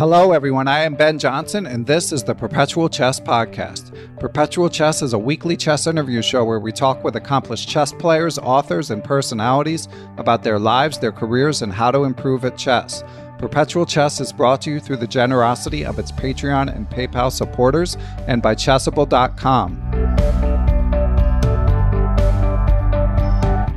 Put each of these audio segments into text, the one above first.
Hello, everyone. I am Ben Johnson, and this is the Perpetual Chess Podcast. Perpetual Chess is a weekly chess interview show where we talk with accomplished chess players, authors, and personalities about their lives, their careers, and how to improve at chess. Perpetual Chess is brought to you through the generosity of its Patreon and PayPal supporters and by Chessable.com.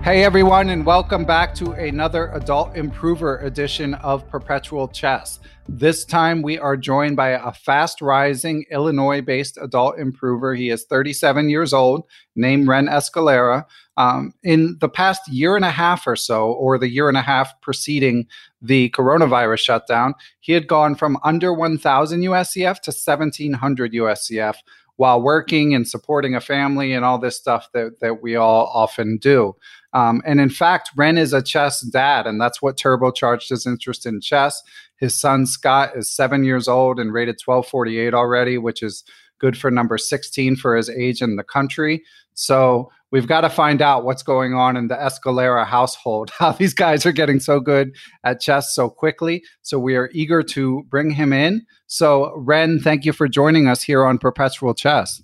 Hey everyone, and welcome back to another Adult Improver edition of Perpetual Chess. This time we are joined by a fast rising Illinois based adult improver. He is 37 years old, named Ren Escalera. Um, in the past year and a half or so, or the year and a half preceding the coronavirus shutdown, he had gone from under 1,000 USCF to 1,700 USCF while working and supporting a family and all this stuff that, that we all often do. Um, and in fact, Ren is a chess dad, and that's what turbocharged his interest in chess. His son Scott is seven years old and rated 1248 already, which is good for number 16 for his age in the country. So we've got to find out what's going on in the Escalera household, how these guys are getting so good at chess so quickly. So we are eager to bring him in. So, Ren, thank you for joining us here on Perpetual Chess.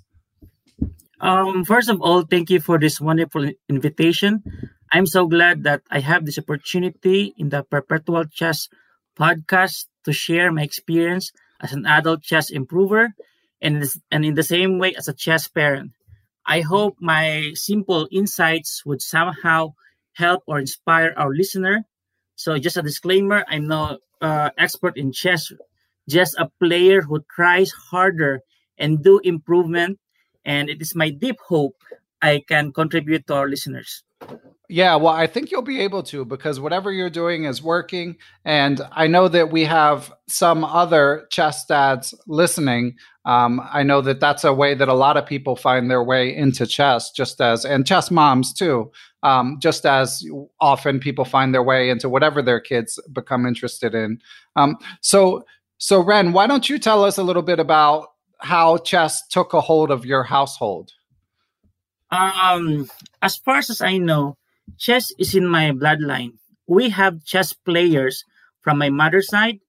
Um, first of all, thank you for this wonderful invitation. I'm so glad that I have this opportunity in the Perpetual Chess podcast to share my experience as an adult chess improver and, and in the same way as a chess parent. I hope my simple insights would somehow help or inspire our listener. So, just a disclaimer I'm no uh, expert in chess, just a player who tries harder and do improvement and it is my deep hope I can contribute to our listeners. Yeah, well, I think you'll be able to because whatever you're doing is working. And I know that we have some other chess dads listening. Um, I know that that's a way that a lot of people find their way into chess, just as, and chess moms too, um, just as often people find their way into whatever their kids become interested in. Um, so, so Ren, why don't you tell us a little bit about how chess took a hold of your household? Um, as far as I know, chess is in my bloodline. We have chess players from my mother's side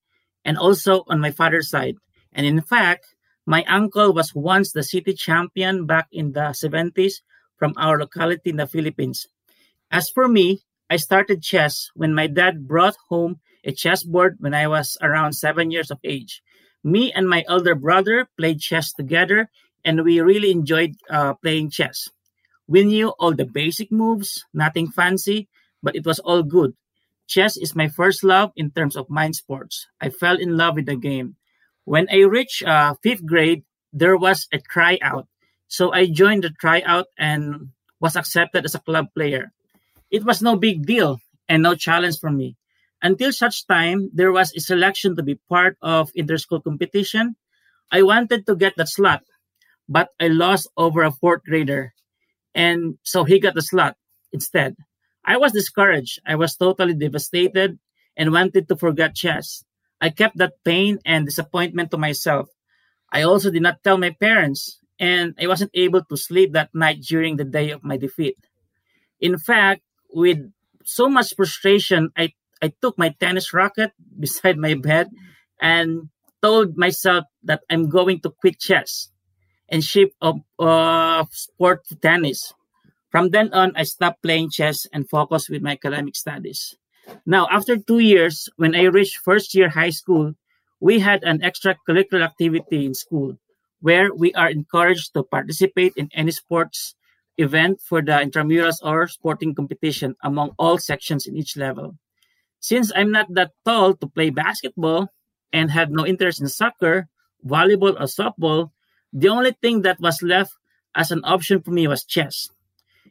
and also on my father's side. And in fact, My uncle was once the city champion back in the 70s from our locality in the Philippines. As for me, I started chess when my dad brought home a chessboard when I was around seven years of age. Me and my elder brother played chess together, and we really enjoyed uh, playing chess. We knew all the basic moves, nothing fancy, but it was all good. Chess is my first love in terms of mind sports. I fell in love with the game. When I reached uh, fifth grade, there was a tryout. So I joined the tryout and was accepted as a club player. It was no big deal and no challenge for me. Until such time, there was a selection to be part of interschool competition. I wanted to get that slot, but I lost over a fourth grader. And so he got the slot instead. I was discouraged. I was totally devastated and wanted to forget chess. I kept that pain and disappointment to myself. I also did not tell my parents, and I wasn't able to sleep that night during the day of my defeat. In fact, with so much frustration, I, I took my tennis racket beside my bed and told myself that I'm going to quit chess and shift of uh, sport tennis. From then on, I stopped playing chess and focused with my academic studies. Now, after two years, when I reached first year high school, we had an extracurricular activity in school where we are encouraged to participate in any sports event for the intramurals or sporting competition among all sections in each level. Since I'm not that tall to play basketball and had no interest in soccer, volleyball, or softball, the only thing that was left as an option for me was chess.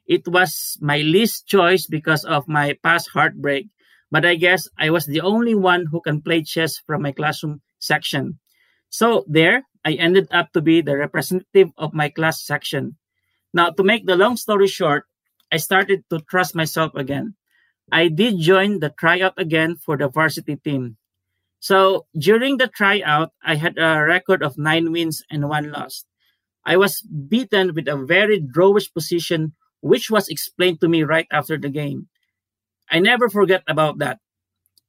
It was my least choice because of my past heartbreak, but I guess I was the only one who can play chess from my classroom section. So there, I ended up to be the representative of my class section. Now, to make the long story short, I started to trust myself again. I did join the tryout again for the varsity team. So during the tryout, I had a record of nine wins and one loss. I was beaten with a very drawish position, which was explained to me right after the game. I never forget about that.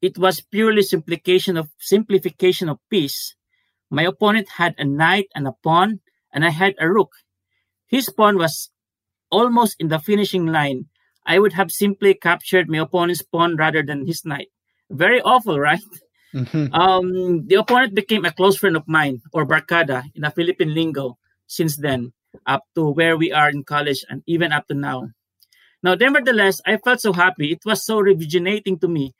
It was purely simplification of simplification of piece. My opponent had a knight and a pawn, and I had a rook. His pawn was almost in the finishing line. I would have simply captured my opponent's pawn rather than his knight. Very awful, right? Mm-hmm. Um, the opponent became a close friend of mine, or barkada in a Philippine lingo, since then, up to where we are in college and even up to now. Now, nevertheless, I felt so happy. It was so rejuvenating to me.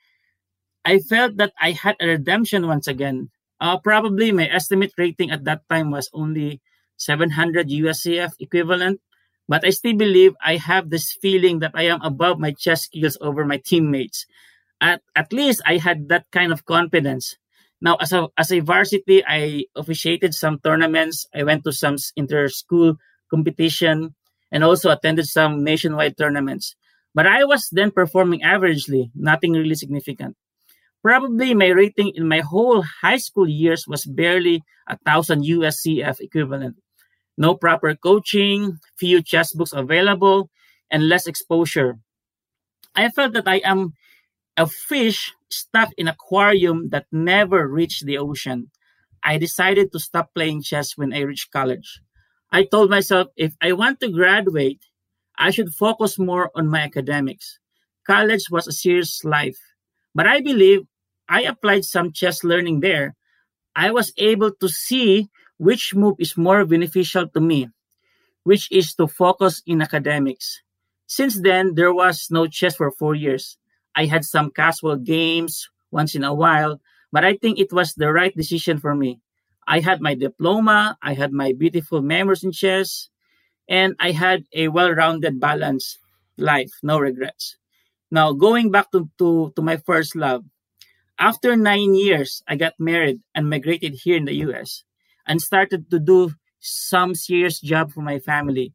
I felt that I had a redemption once again. Uh, probably my estimate rating at that time was only 700 USCF equivalent. But I still believe I have this feeling that I am above my chess skills over my teammates. At, at least I had that kind of confidence. Now, as a, as a varsity, I officiated some tournaments. I went to some inter-school competition and also attended some nationwide tournaments. But I was then performing averagely, nothing really significant. Probably my rating in my whole high school years was barely a thousand USCF equivalent no proper coaching, few chess books available, and less exposure. I felt that I am a fish stuck in aquarium that never reached the ocean. I decided to stop playing chess when I reached college. I told myself if I want to graduate, I should focus more on my academics. College was a serious life, but I believe I applied some chess learning there. I was able to see which move is more beneficial to me, which is to focus in academics. Since then, there was no chess for four years. I had some casual games once in a while, but I think it was the right decision for me. I had my diploma, I had my beautiful memories in chess, and I had a well-rounded, balanced life, no regrets. Now, going back to, to, to my first love, after nine years, I got married and migrated here in the US and started to do some serious job for my family.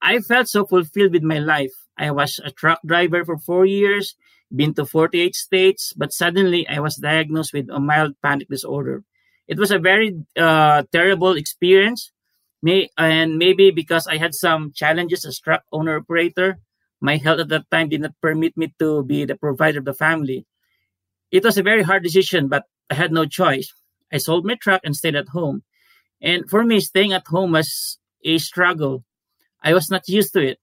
I felt so fulfilled with my life. I was a truck driver for four years, been to 48 states, but suddenly I was diagnosed with a mild panic disorder. It was a very uh, terrible experience. May, and maybe because I had some challenges as truck owner operator, my health at that time did not permit me to be the provider of the family. It was a very hard decision, but I had no choice. I sold my truck and stayed at home. And for me, staying at home was a struggle. I was not used to it.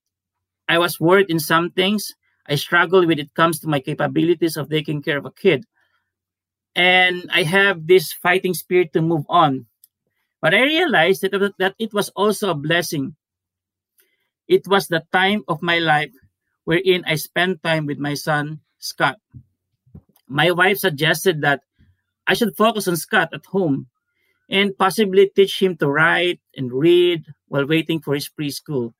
I was worried in some things. I struggled when it comes to my capabilities of taking care of a kid. And I have this fighting spirit to move on. But I realized that, that it was also a blessing. It was the time of my life wherein I spent time with my son, Scott. My wife suggested that I should focus on Scott at home and possibly teach him to write and read while waiting for his preschool.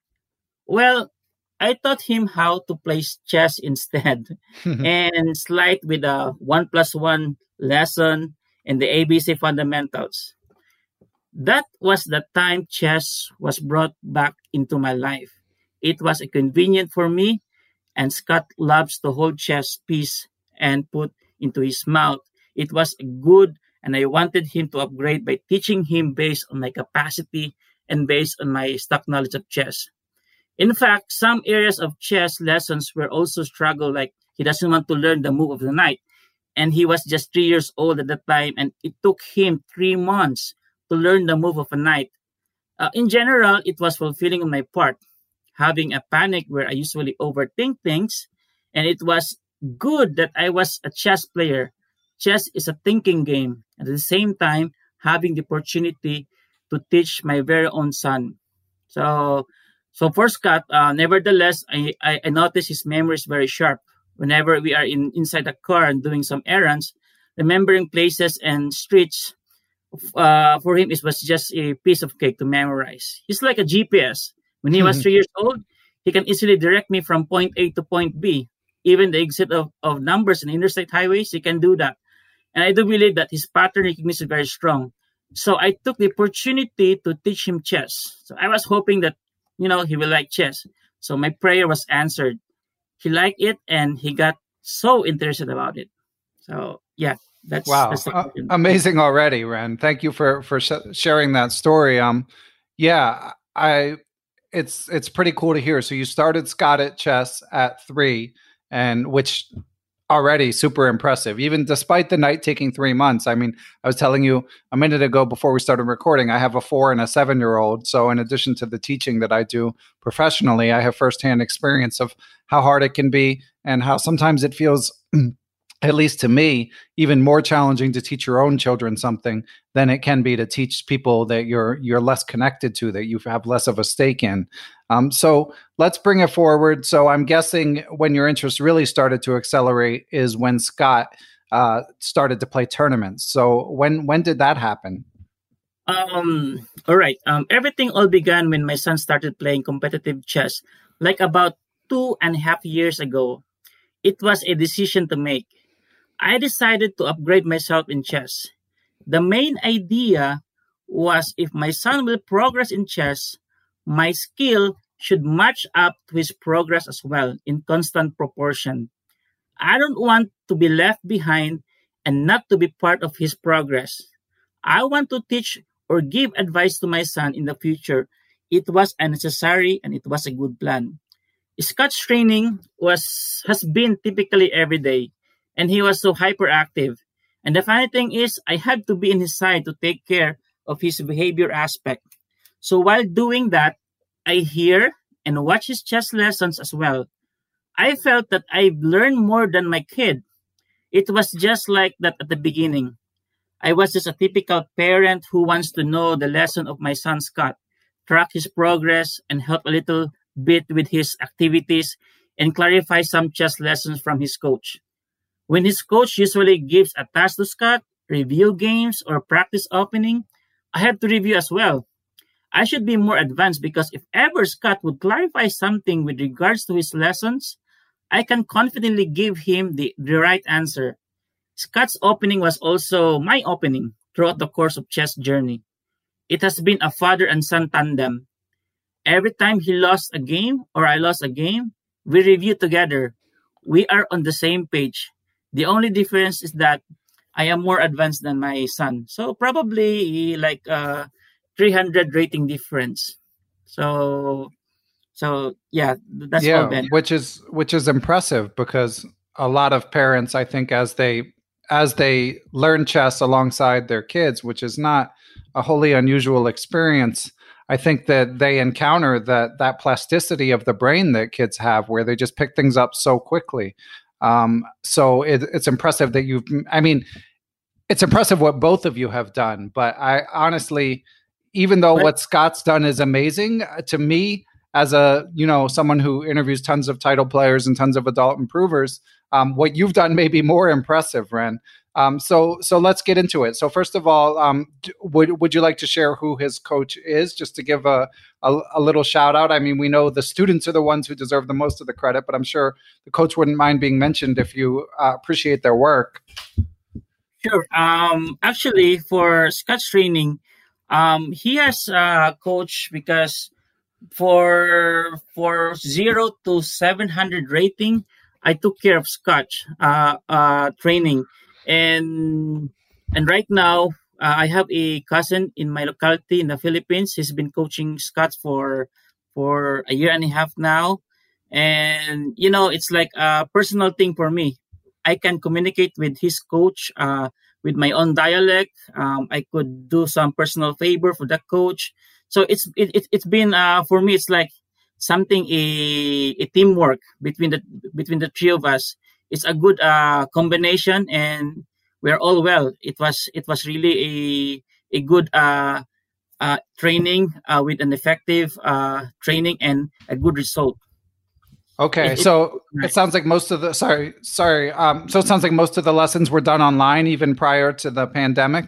Well, I taught him how to play chess instead and slide with a one plus one lesson and the ABC fundamentals. That was the time chess was brought back into my life. It was convenient for me, and Scott loves to hold chess piece and put into his mouth. It was good, and I wanted him to upgrade by teaching him based on my capacity and based on my stock knowledge of chess. In fact, some areas of chess lessons were also struggle, like he doesn't want to learn the move of the knight. And he was just three years old at that time, and it took him three months to learn the move of a knight. Uh, in general, it was fulfilling on my part, having a panic where I usually overthink things, and it was good that I was a chess player. Chess is a thinking game, at the same time, having the opportunity to teach my very own son. So so for Scott, uh, nevertheless, I, I, I notice his memory is very sharp. Whenever we are in inside a car and doing some errands, remembering places and streets uh, for him it was just a piece of cake to memorize. He's like a GPS. When he was three years old, he can easily direct me from point A to point B. Even the exit of, of numbers in interstate highways, he can do that. And I do believe that his pattern recognition is very strong. So I took the opportunity to teach him chess. So I was hoping that you know, he will like chess. So my prayer was answered. He liked it and he got so interested about it. So yeah, that's wow, that's uh, amazing already, Ren. Thank you for for sh- sharing that story. Um, yeah, I it's it's pretty cool to hear. So you started Scott at chess at three, and which already super impressive, even despite the night taking three months. I mean, I was telling you a minute ago before we started recording, I have a four and a seven year old. So, in addition to the teaching that I do professionally, I have firsthand experience of how hard it can be and how sometimes it feels at least to me, even more challenging to teach your own children something than it can be to teach people that you're you're less connected to, that you have less of a stake in. Um, so let's bring it forward. So I'm guessing when your interest really started to accelerate is when Scott uh, started to play tournaments. So when when did that happen? Um. All right. Um. Everything all began when my son started playing competitive chess, like about two and a half years ago. It was a decision to make I decided to upgrade myself in chess. The main idea was if my son will progress in chess, my skill should match up to his progress as well in constant proportion. I don't want to be left behind and not to be part of his progress. I want to teach or give advice to my son in the future. It was a necessary and it was a good plan. Scott's training was has been typically every day and he was so hyperactive. And the funny thing is, I had to be in his side to take care of his behavior aspect. So while doing that, I hear and watch his chess lessons as well. I felt that I've learned more than my kid. It was just like that at the beginning. I was just a typical parent who wants to know the lesson of my son Scott, track his progress, and help a little bit with his activities and clarify some chess lessons from his coach. When his coach usually gives a task to Scott, review games, or practice opening, I have to review as well. I should be more advanced because if ever Scott would clarify something with regards to his lessons, I can confidently give him the, the right answer. Scott's opening was also my opening throughout the course of chess journey. It has been a father and son tandem. Every time he lost a game or I lost a game, we review together. We are on the same page. The only difference is that I am more advanced than my son. So probably like uh 300 rating difference. So so yeah, that's yeah, which is which is impressive because a lot of parents I think as they as they learn chess alongside their kids, which is not a wholly unusual experience, I think that they encounter that that plasticity of the brain that kids have, where they just pick things up so quickly. Um, so it, it's impressive that you've. I mean, it's impressive what both of you have done. But I honestly, even though what Scott's done is amazing, uh, to me, as a you know someone who interviews tons of title players and tons of adult improvers, um, what you've done may be more impressive, Ren. Um, so so let's get into it. So first of all, um, would would you like to share who his coach is, just to give a, a, a little shout out? I mean, we know the students are the ones who deserve the most of the credit, but I'm sure the coach wouldn't mind being mentioned if you uh, appreciate their work. Sure. Um, actually, for Scott's training, um, he has a coach because for for zero to seven hundred rating, I took care of Scott's uh, uh, training and and right now uh, I have a cousin in my locality in the Philippines. He's been coaching Scots for for a year and a half now, and you know it's like a personal thing for me. I can communicate with his coach uh, with my own dialect. Um, I could do some personal favor for the coach. So it's it, it it's been uh, for me. It's like something a, a teamwork between the between the three of us it's a good uh, combination and we're all well it was it was really a a good uh, uh, training uh, with an effective uh, training and a good result okay so it, sounds like most of the sorry sorry um, so it sounds like most of the lessons were done online even prior to the pandemic?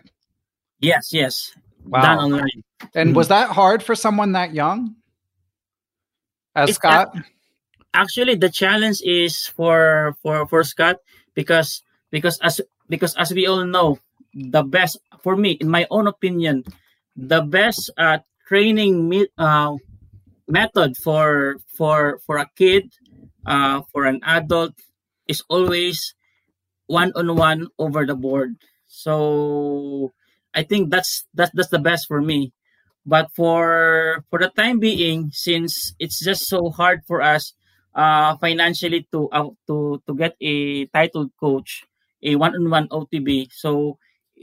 Yes yes. Wow. done online. And mm-hmm. was that hard for someone that young? As scott? actually the challenge is for for for Scott because because as because as we all know the best for me in my own opinion the best uh, training me- uh, method for for for a kid uh, for an adult is always one on one over the board so i think that's that's that's the best for me but for for the time being since it's just so hard for us uh, financially to uh, to to get a title coach, a one-on-one OTB. So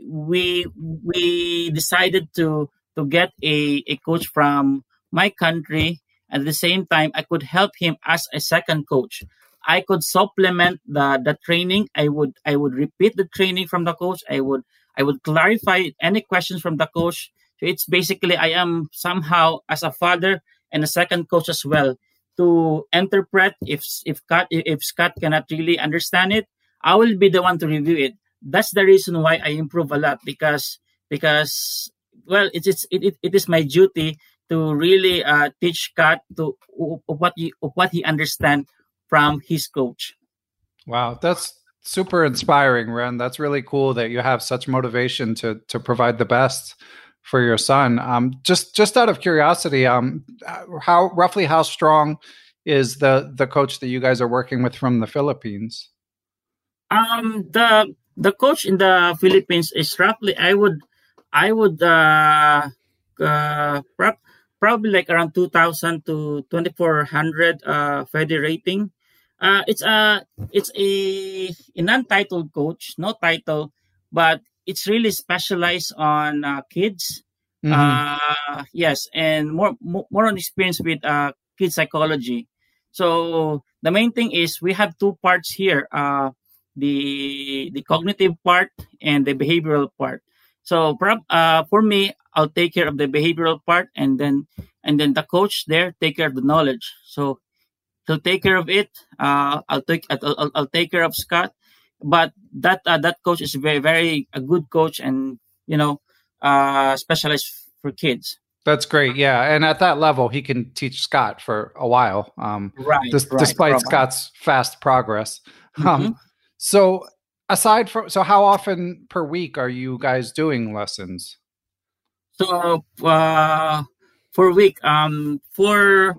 we we decided to to get a, a coach from my country. At the same time, I could help him as a second coach. I could supplement the the training. I would I would repeat the training from the coach. I would I would clarify any questions from the coach. So it's basically I am somehow as a father and a second coach as well to interpret if if Scott if Scott cannot really understand it, I will be the one to review it. That's the reason why I improve a lot because because well it's it's it, it is my duty to really uh, teach Scott to what he what he understand from his coach. Wow, that's super inspiring, Ren. That's really cool that you have such motivation to to provide the best for your son. Um, just just out of curiosity, um, how roughly how strong is the the coach that you guys are working with from the Philippines? Um, the the coach in the Philippines is roughly I would I would uh, uh probably like around two thousand to twenty four hundred uh FIDE rating. Uh, it's a it's a, an non-titled coach, no title, but it's really specialized on uh, kids. Mm-hmm. Uh, yes, and more, more more on experience with uh, kid psychology. So the main thing is we have two parts here: uh, the the cognitive part and the behavioral part. So prob uh, for me, I'll take care of the behavioral part, and then and then the coach there take care of the knowledge. So he'll take care of it. Uh, I'll take I'll, I'll, take care of Scott, but that uh, that coach is very very a good coach and you know uh specialized for kids that's great yeah and at that level he can teach scott for a while um right, dis- right despite probably. scott's fast progress um, mm-hmm. um so aside from so how often per week are you guys doing lessons so uh for a week um for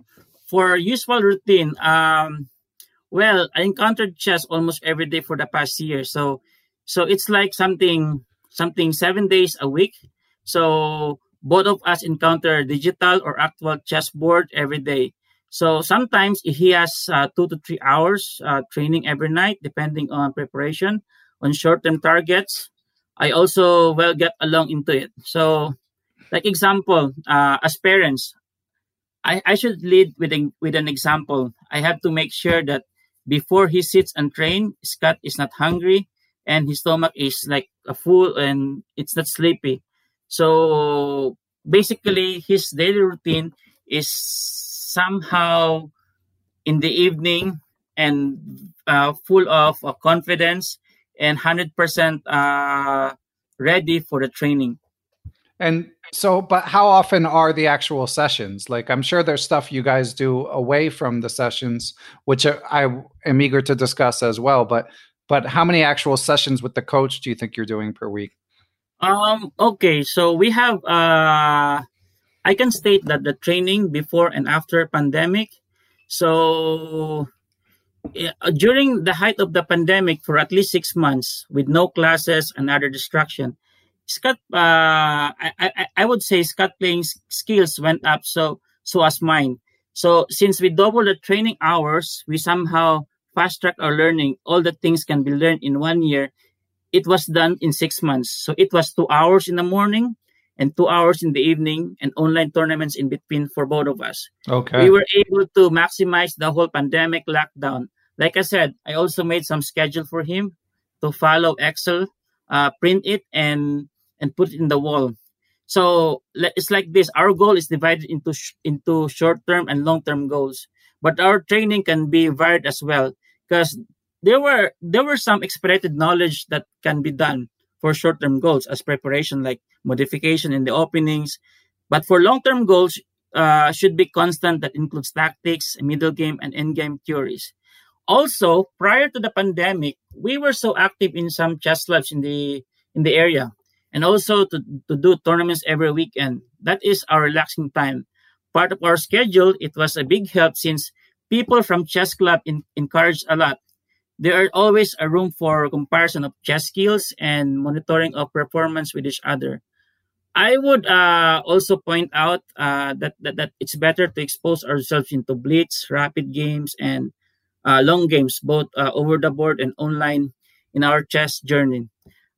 for usual routine um well, I encountered chess almost every day for the past year. So, so it's like something, something seven days a week. So both of us encounter digital or actual chessboard every day. So sometimes he has uh, two to three hours uh, training every night, depending on preparation. on short-term targets. I also well get along into it. So, like example, uh, as parents, I, I should lead with with an example. I have to make sure that before he sits and train, Scott is not hungry and his stomach is like a full and it's not sleepy. So basically, his daily routine is somehow in the evening and uh, full of uh, confidence and 100% uh, ready for the training. And so, but how often are the actual sessions? Like, I'm sure there's stuff you guys do away from the sessions, which I am eager to discuss as well. But, but how many actual sessions with the coach do you think you're doing per week? Um. Okay. So we have. Uh, I can state that the training before and after pandemic. So during the height of the pandemic, for at least six months, with no classes and other distraction, Scott, uh, I, I, I would say Scott playing skills went up so so as mine. So since we doubled the training hours, we somehow fast track our learning. All the things can be learned in one year. It was done in six months. So it was two hours in the morning and two hours in the evening and online tournaments in between for both of us. Okay. We were able to maximize the whole pandemic lockdown. Like I said, I also made some schedule for him to follow Excel, uh, print it and and put it in the wall. So it's like this. Our goal is divided into sh- into short term and long term goals, but our training can be varied as well because there were there were some expedited knowledge that can be done for short term goals as preparation, like modification in the openings. But for long term goals, uh, should be constant that includes tactics, middle game, and end game theories. Also, prior to the pandemic, we were so active in some chess clubs in the in the area and also to, to do tournaments every weekend. That is our relaxing time. Part of our schedule, it was a big help since people from chess club in, a lot. There are always a room for comparison of chess skills and monitoring of performance with each other. I would uh, also point out uh, that, that, that it's better to expose ourselves into blitz, rapid games, and uh, long games, both uh, over the board and online in our chess journey.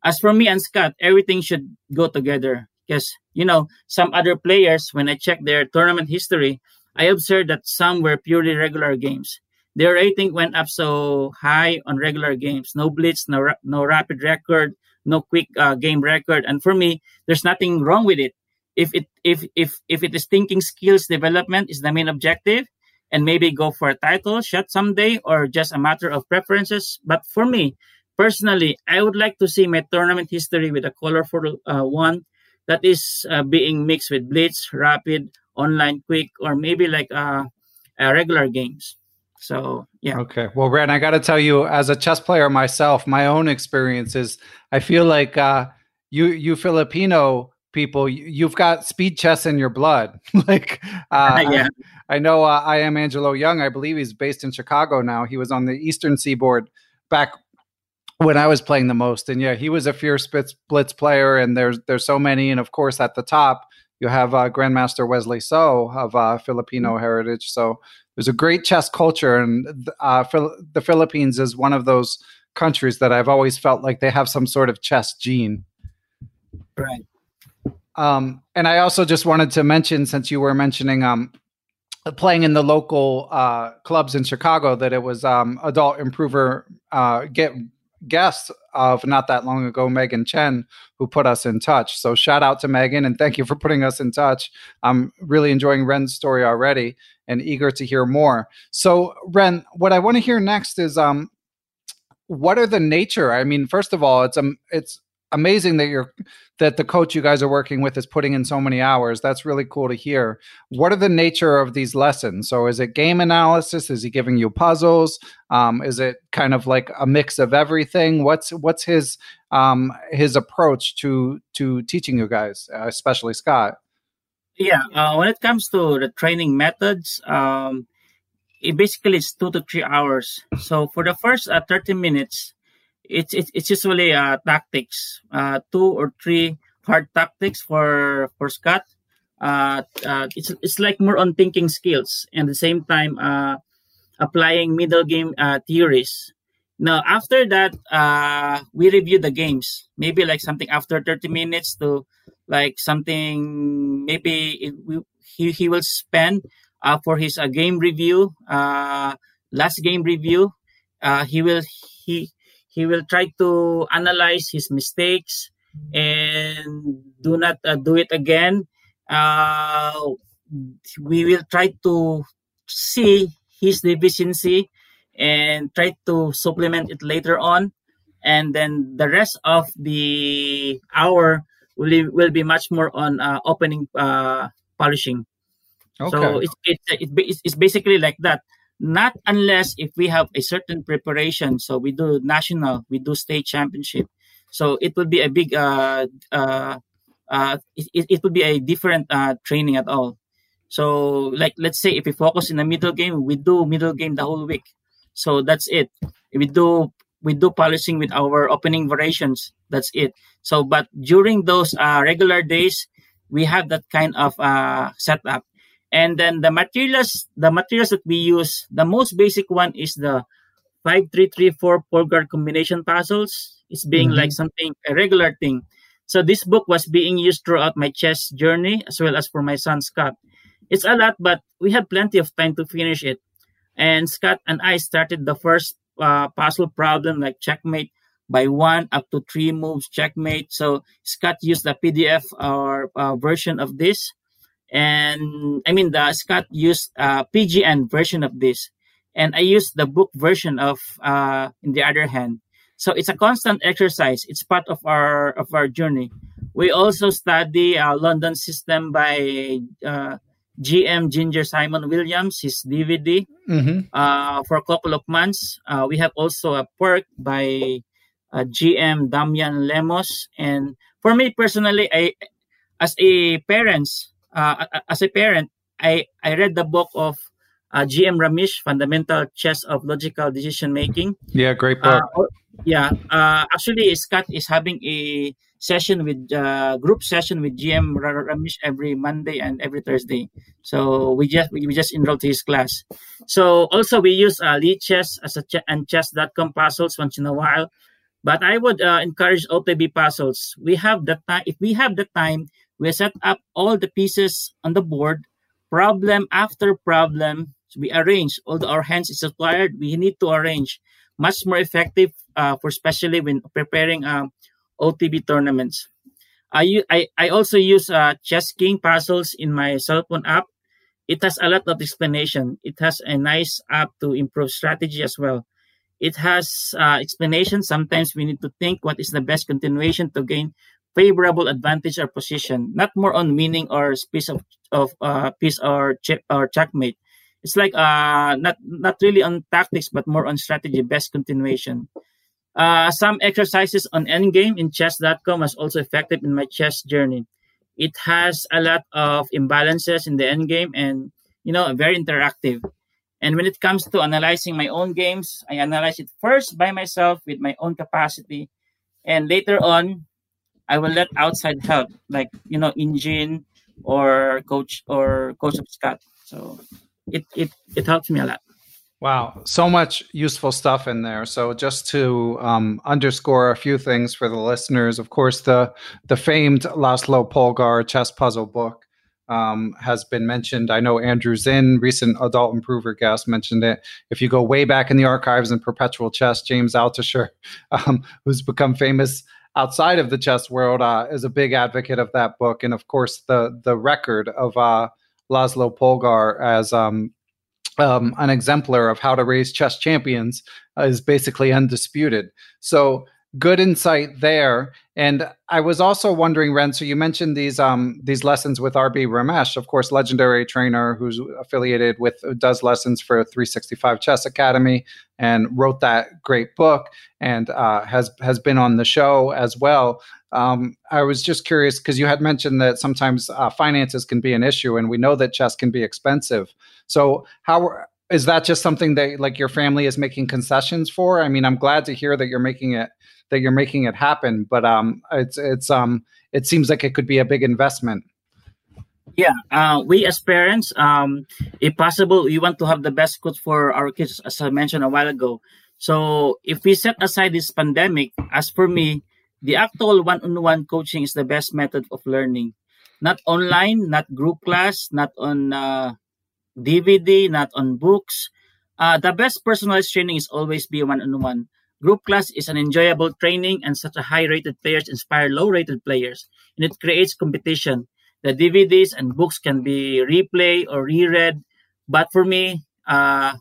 As for me and Scott, everything should go together. Because, you know, some other players, when I check their tournament history, I observed that some were purely regular games. Their rating went up so high on regular games. No blitz, no, no rapid record, no quick uh, game record. And for me, there's nothing wrong with it. If it if if if it is thinking skills development is the main objective, and maybe go for a title shot someday, or just a matter of preferences. But for me, Personally, I would like to see my tournament history with a colorful uh, one that is uh, being mixed with blitz, rapid, online, quick, or maybe like uh, regular games. So yeah. Okay. Well, Ren, I got to tell you, as a chess player myself, my own experiences, I feel like uh, you you Filipino people, you've got speed chess in your blood. like, uh, yeah. I, I know uh, IM Angelo Young. I believe he's based in Chicago now. He was on the Eastern Seaboard back when I was playing the most. And yeah, he was a fierce blitz, blitz player, and there's there's so many. And of course, at the top, you have uh, Grandmaster Wesley So of uh, Filipino mm-hmm. heritage. So there's a great chess culture, and uh, the Philippines is one of those countries that I've always felt like they have some sort of chess gene. Right. Um, and I also just wanted to mention, since you were mentioning um, playing in the local uh, clubs in Chicago, that it was um, adult improver uh, get guest of not that long ago, Megan Chen, who put us in touch. So shout out to Megan and thank you for putting us in touch. I'm really enjoying Ren's story already and eager to hear more. So Ren, what I want to hear next is um what are the nature? I mean, first of all, it's um it's amazing that you're that the coach you guys are working with is putting in so many hours. That's really cool to hear. What are the nature of these lessons? So is it game analysis? Is he giving you puzzles? Um, is it kind of like a mix of everything? What's what's his um, his approach to to teaching you guys, uh, especially Scott? Yeah, uh, when it comes to the training methods, um, it basically is two to three hours. So for the first uh, 30 minutes, it's it's, it's usually uh, tactics, uh, two or three hard tactics for for Scott. Uh, uh, it's it's like more on thinking skills and the same time uh, applying middle game uh, theories. Now, after that, uh, we review the games. Maybe like something after 30 minutes to like something, maybe it, we, he, he will spend uh, for his uh, game review, uh, last game review. Uh, he will, he, he will try to analyze his mistakes and do not uh, do it again. Uh, we will try to see his deficiency and try to supplement it later on. And then the rest of the hour will, will be much more on uh, opening uh, polishing. Okay. So it's, it's, it's, it's basically like that. Not unless if we have a certain preparation. So we do national, we do state championship. So it would be a big, uh, uh, uh, it, it would be a different uh, training at all. So like let's say if we focus in the middle game, we do middle game the whole week. So that's it. We do we do polishing with our opening variations. That's it. So but during those uh, regular days, we have that kind of uh, setup. And then the materials, the materials that we use, the most basic one is the five three three four Polgar combination puzzles. It's being mm-hmm. like something a regular thing. So this book was being used throughout my chess journey as well as for my son Scott. It's a lot, but we had plenty of time to finish it. And Scott and I started the first uh, puzzle problem like checkmate by one up to three moves checkmate. So Scott used the PDF or uh, version of this, and I mean the Scott used uh, PGN version of this, and I used the book version of uh, in the other hand. So it's a constant exercise. It's part of our of our journey. We also study uh, London system by uh, GM Ginger Simon Williams, his DVD, mm-hmm. uh, for a couple of months. Uh, we have also a work by uh, GM Damian Lemos. And for me personally, I, as a parents, uh, as a parent, I, I read the book of uh, GM Ramesh, Fundamental Chess of Logical Decision Making. Yeah, great book. Uh, yeah, actually, Scott is having a session with uh, group session with GM Ramesh every Monday and every Thursday. So we just we, just enrolled to his class. So also we use uh, Lichess as a ch- and chess.com puzzles once in a while. But I would uh, encourage OTB puzzles. We have the time. If we have the time, we set up all the pieces on the board, problem after problem. We arrange. Although our hands is required, we need to arrange much more effective uh, for especially when preparing um, OTB tournaments. I, I, I also use uh, Chess King puzzles in my cell phone app. It has a lot of explanation. It has a nice app to improve strategy as well. It has uh, explanation. Sometimes we need to think what is the best continuation to gain favorable advantage or position, not more on winning or piece of, of uh, piece or check or checkmate. It's like uh, not not really on tactics, but more on strategy, best continuation. Uh, some exercises on Endgame in chess.com was also effective in my chess journey. It has a lot of imbalances in the endgame and, you know, very interactive. And when it comes to analyzing my own games, I analyze it first by myself with my own capacity. And later on, I will let outside help, like, you know, Engine or coach or coach of Scott. So it, it, it helps me a lot. Wow, so much useful stuff in there. So just to um, underscore a few things for the listeners, of course, the the famed Laszlo Polgar chess puzzle book um, has been mentioned. I know Andrew Zinn, recent adult improver guest, mentioned it. If you go way back in the archives in perpetual chess, James Altucher, um, who's become famous outside of the chess world, uh, is a big advocate of that book. And of course, the the record of uh, Laszlo Polgar as um, um, an exemplar of how to raise chess champions uh, is basically undisputed. So good insight there. And I was also wondering, Ren. So you mentioned these um, these lessons with RB Ramesh, of course, legendary trainer who's affiliated with does lessons for 365 Chess Academy and wrote that great book and uh, has has been on the show as well. Um, I was just curious because you had mentioned that sometimes uh, finances can be an issue, and we know that chess can be expensive. So, how is that just something that like your family is making concessions for? I mean, I'm glad to hear that you're making it that you're making it happen, but um, it's it's um, it seems like it could be a big investment. Yeah, uh, we as parents, um, if possible, we want to have the best coach for our kids, as I mentioned a while ago. So if we set aside this pandemic, as for me, the actual one-on-one coaching is the best method of learning. Not online, not group class, not on uh, DVD, not on books. Uh, the best personalized training is always be one-on-one. Group class is an enjoyable training and such a high-rated players inspire low-rated players, and it creates competition. The DVDs and books can be replayed or reread, but for me, uh,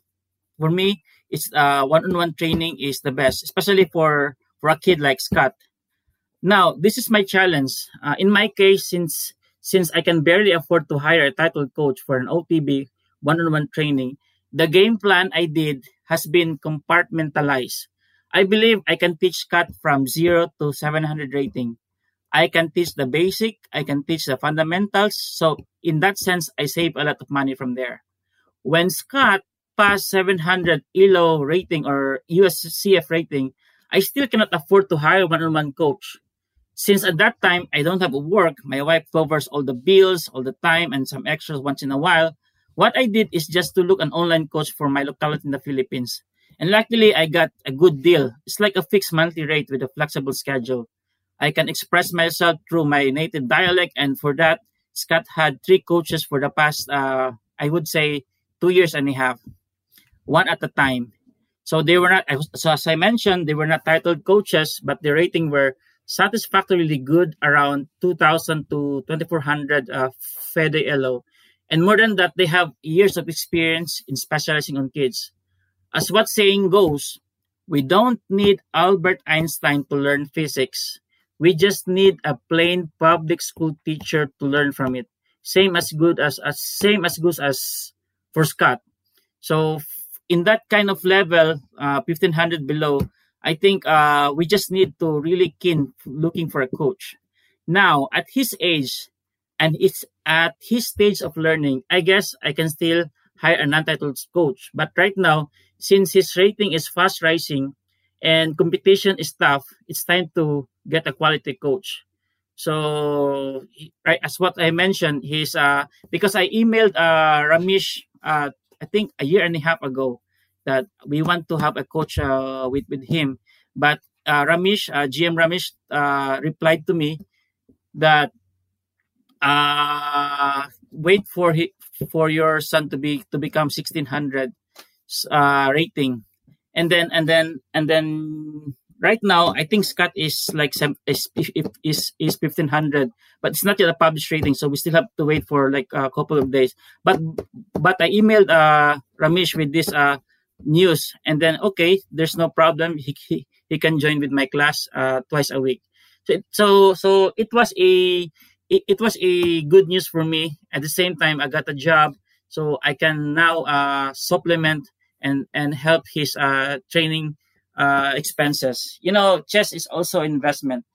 for me, it's uh, one-on-one training is the best, especially for for a kid like Scott. Now, this is my challenge. Uh, in my case, since since I can barely afford to hire a title coach for an OTB one-on-one training, the game plan I did has been compartmentalized. I believe I can teach Scott from zero to 700 rating. I can teach the basic, I can teach the fundamentals. So in that sense, I save a lot of money from there. When Scott passed 700 ELO rating or USCF rating, I still cannot afford to hire one-on-one coach. Since at that time I don't have work, my wife covers all the bills, all the time, and some extras once in a while. What I did is just to look an online coach for my locality in the Philippines. And luckily I got a good deal. It's like a fixed monthly rate with a flexible schedule. I can express myself through my native dialect, and for that, Scott had three coaches for the past, uh, I would say, two years and a half, one at a time. So they were not, so as I mentioned, they were not titled coaches, but the rating were satisfactorily good around 2000 to 2400 uh. And more than that, they have years of experience in specializing on kids. As what saying goes, we don't need Albert Einstein to learn physics. We just need a plain public school teacher to learn from it. Same as good as, as same as good as for Scott. So in that kind of level, uh, 1500 below, I think uh, we just need to really keen looking for a coach. Now, at his age, and it's at his stage of learning, I guess I can still hire an untitled coach. But right now, since his rating is fast rising and competition is tough, it's time to get a quality coach. So, right as what I mentioned, he's uh because I emailed uh Ramesh uh I think a year and a half ago that we want to have a coach uh, with with him. But uh, Ramesh, uh, GM Ramesh, uh, replied to me that uh, wait for he, for your son to be to become 1600 uh, rating, and then and then and then right now I think Scott is like is is is 1500, but it's not yet a published rating, so we still have to wait for like a couple of days. But but I emailed uh, Ramesh with this uh news and then okay there's no problem. He, he, he can join with my class uh, twice a week. So so, so it was a it, it, was a good news for me at the same time i got a job so i can now uh, supplement and and help his uh, training uh, expenses you know chess is also investment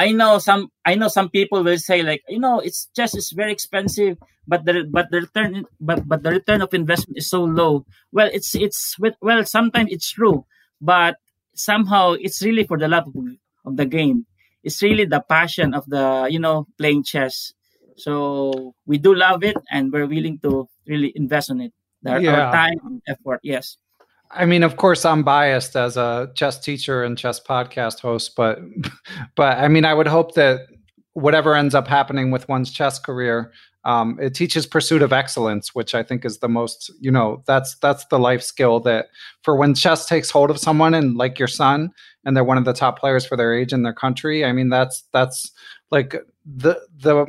I know some I know some people will say like you know it's chess is very expensive but the but the return but but the return of investment is so low. Well, it's it's well sometimes it's true, but somehow it's really for the love of the game. It's really the passion of the you know playing chess. So we do love it and we're willing to really invest on it. Our, yeah. our time and effort, yes. I mean, of course, I'm biased as a chess teacher and chess podcast host, but but I mean, I would hope that whatever ends up happening with one's chess career, um, it teaches pursuit of excellence, which I think is the most, you know, that's that's the life skill that for when chess takes hold of someone and like your son, and they're one of the top players for their age in their country. I mean, that's that's like the the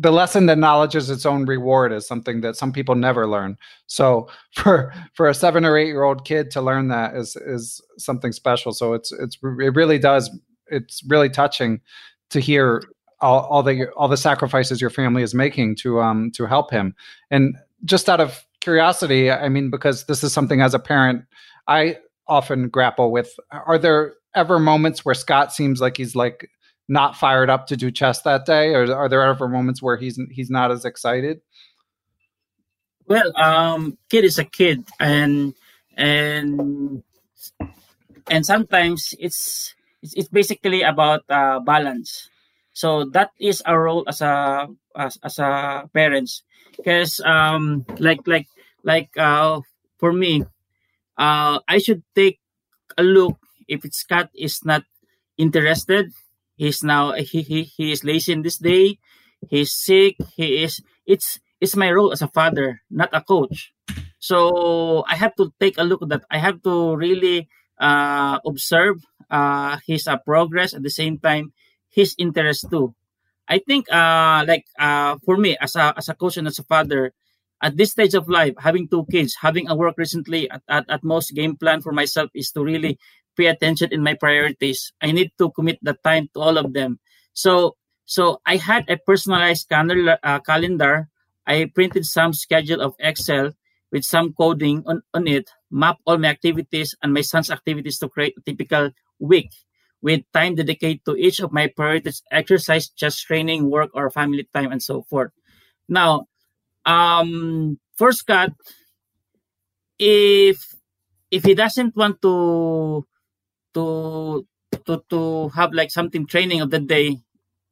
the lesson that knowledge is its own reward is something that some people never learn. So for for a seven or eight year old kid to learn that is is something special. So it's it's it really does it's really touching to hear all, all the all the sacrifices your family is making to um to help him. And just out of curiosity, I mean, because this is something as a parent I often grapple with. Are there ever moments where Scott seems like he's like not fired up to do chess that day, or are there ever moments where he's he's not as excited? Well, um, kid is a kid, and and and sometimes it's it's, basically about uh, balance. So that is our role as a as, as a parents, because um, like like like uh, for me, uh, I should take a look if it's Scott is not interested. He's now he, he he is lazy in this day. He's sick. He is. It's it's my role as a father, not a coach. So I have to take a look at that. I have to really uh, observe uh, his uh, progress at the same time his interest too. I think uh, like uh, for me as a as a coach and as a father, at this stage of life, having two kids, having a work recently at, at, at most game plan for myself is to really pay attention in my priorities. I need to commit the time to all of them. So so I had a personalized calendar, uh, calendar. I printed some schedule of Excel with some coding on, on it, map all my activities and my son's activities to create a typical week with time dedicated to each of my priorities, exercise, just training, work, or family time, and so forth. Now, um, for Scott, if if he doesn't want to to to to have like something training of the day,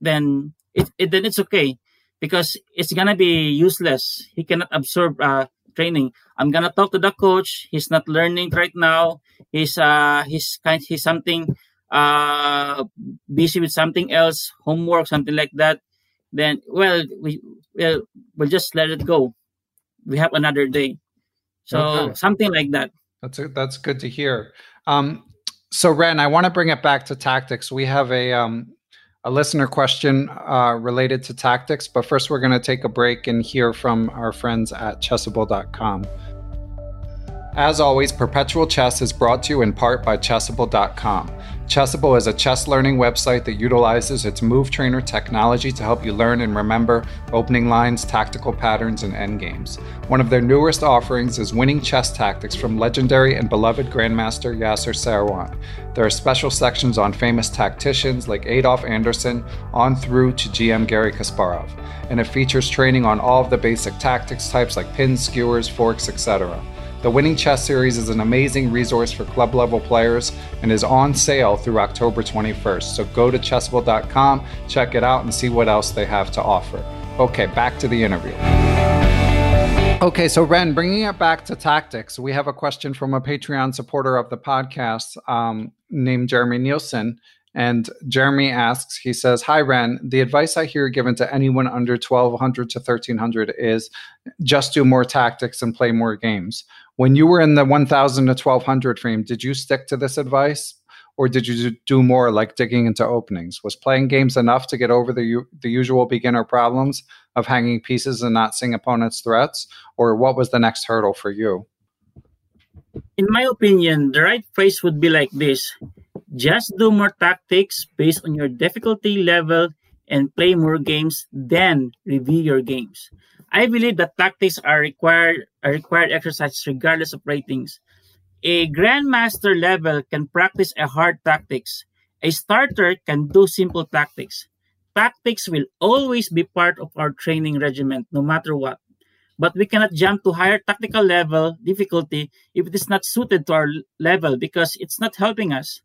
then it, it then it's okay because it's gonna be useless. He cannot absorb uh, training. I'm gonna talk to the coach. He's not learning right now. He's uh he's kind he's something uh busy with something else, homework, something like that. Then well we well we'll just let it go. We have another day. So okay. something like that. That's a, that's good to hear. Um, so Ren, I want to bring it back to tactics. We have a um, a listener question uh, related to tactics. But first, we're going to take a break and hear from our friends at chessable.com. As always, Perpetual Chess is brought to you in part by Chessable.com. Chessable is a chess learning website that utilizes its Move Trainer technology to help you learn and remember opening lines, tactical patterns, and endgames. One of their newest offerings is Winning Chess Tactics from legendary and beloved Grandmaster Yasser Seirawan. There are special sections on famous tacticians like Adolf Anderssen on through to GM Gary Kasparov, and it features training on all of the basic tactics types like pins, skewers, forks, etc. The Winning Chess Series is an amazing resource for club level players and is on sale through October 21st. So go to chessable.com, check it out, and see what else they have to offer. Okay, back to the interview. Okay, so Ren, bringing it back to tactics, we have a question from a Patreon supporter of the podcast um, named Jeremy Nielsen. And Jeremy asks, he says, Hi, Ren. The advice I hear given to anyone under 1200 to 1300 is just do more tactics and play more games. When you were in the 1000 to 1200 frame, did you stick to this advice? Or did you do more like digging into openings? Was playing games enough to get over the, the usual beginner problems of hanging pieces and not seeing opponents' threats? Or what was the next hurdle for you? In my opinion, the right phrase would be like this just do more tactics based on your difficulty level and play more games, then review your games. I believe that tactics are required are required exercise regardless of ratings. A grandmaster level can practice a hard tactics. A starter can do simple tactics. Tactics will always be part of our training regimen, no matter what. But we cannot jump to higher tactical level difficulty if it is not suited to our level because it's not helping us.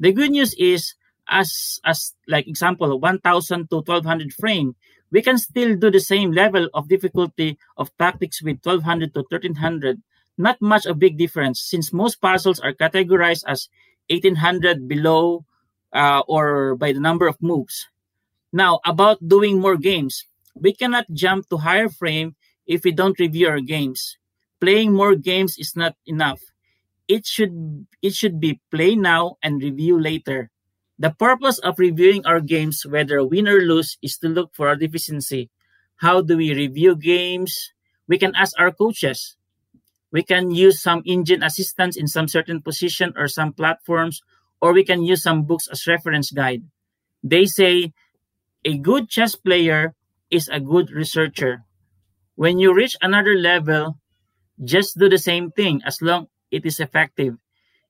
The good news is, as as like example, 1,000 to 1,200 frame, we can still do the same level of difficulty of tactics with 1,200 to 1,300. Not much a big difference since most puzzles are categorized as 1,800 below uh, or by the number of moves. Now, about doing more games, we cannot jump to higher frame if we don't review our games. Playing more games is not enough it should it should be play now and review later. The purpose of reviewing our games, whether win or lose, is to look for our deficiency. How do we review games? We can ask our coaches. We can use some engine assistance in some certain position or some platforms, or we can use some books as reference guide. They say a good chess player is a good researcher. When you reach another level, just do the same thing as long it is effective.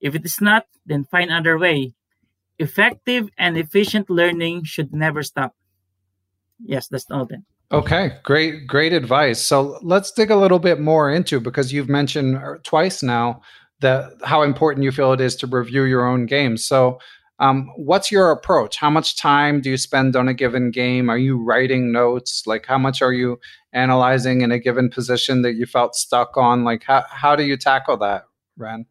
If it is not, then find other way. Effective and efficient learning should never stop. Yes, that's all then. Okay, great, great advice. So let's dig a little bit more into because you've mentioned uh, twice now that how important you feel it is to review your own games. So, um, what's your approach? How much time do you spend on a given game? Are you writing notes? Like, how much are you analyzing in a given position that you felt stuck on? Like, how how do you tackle that? Ren?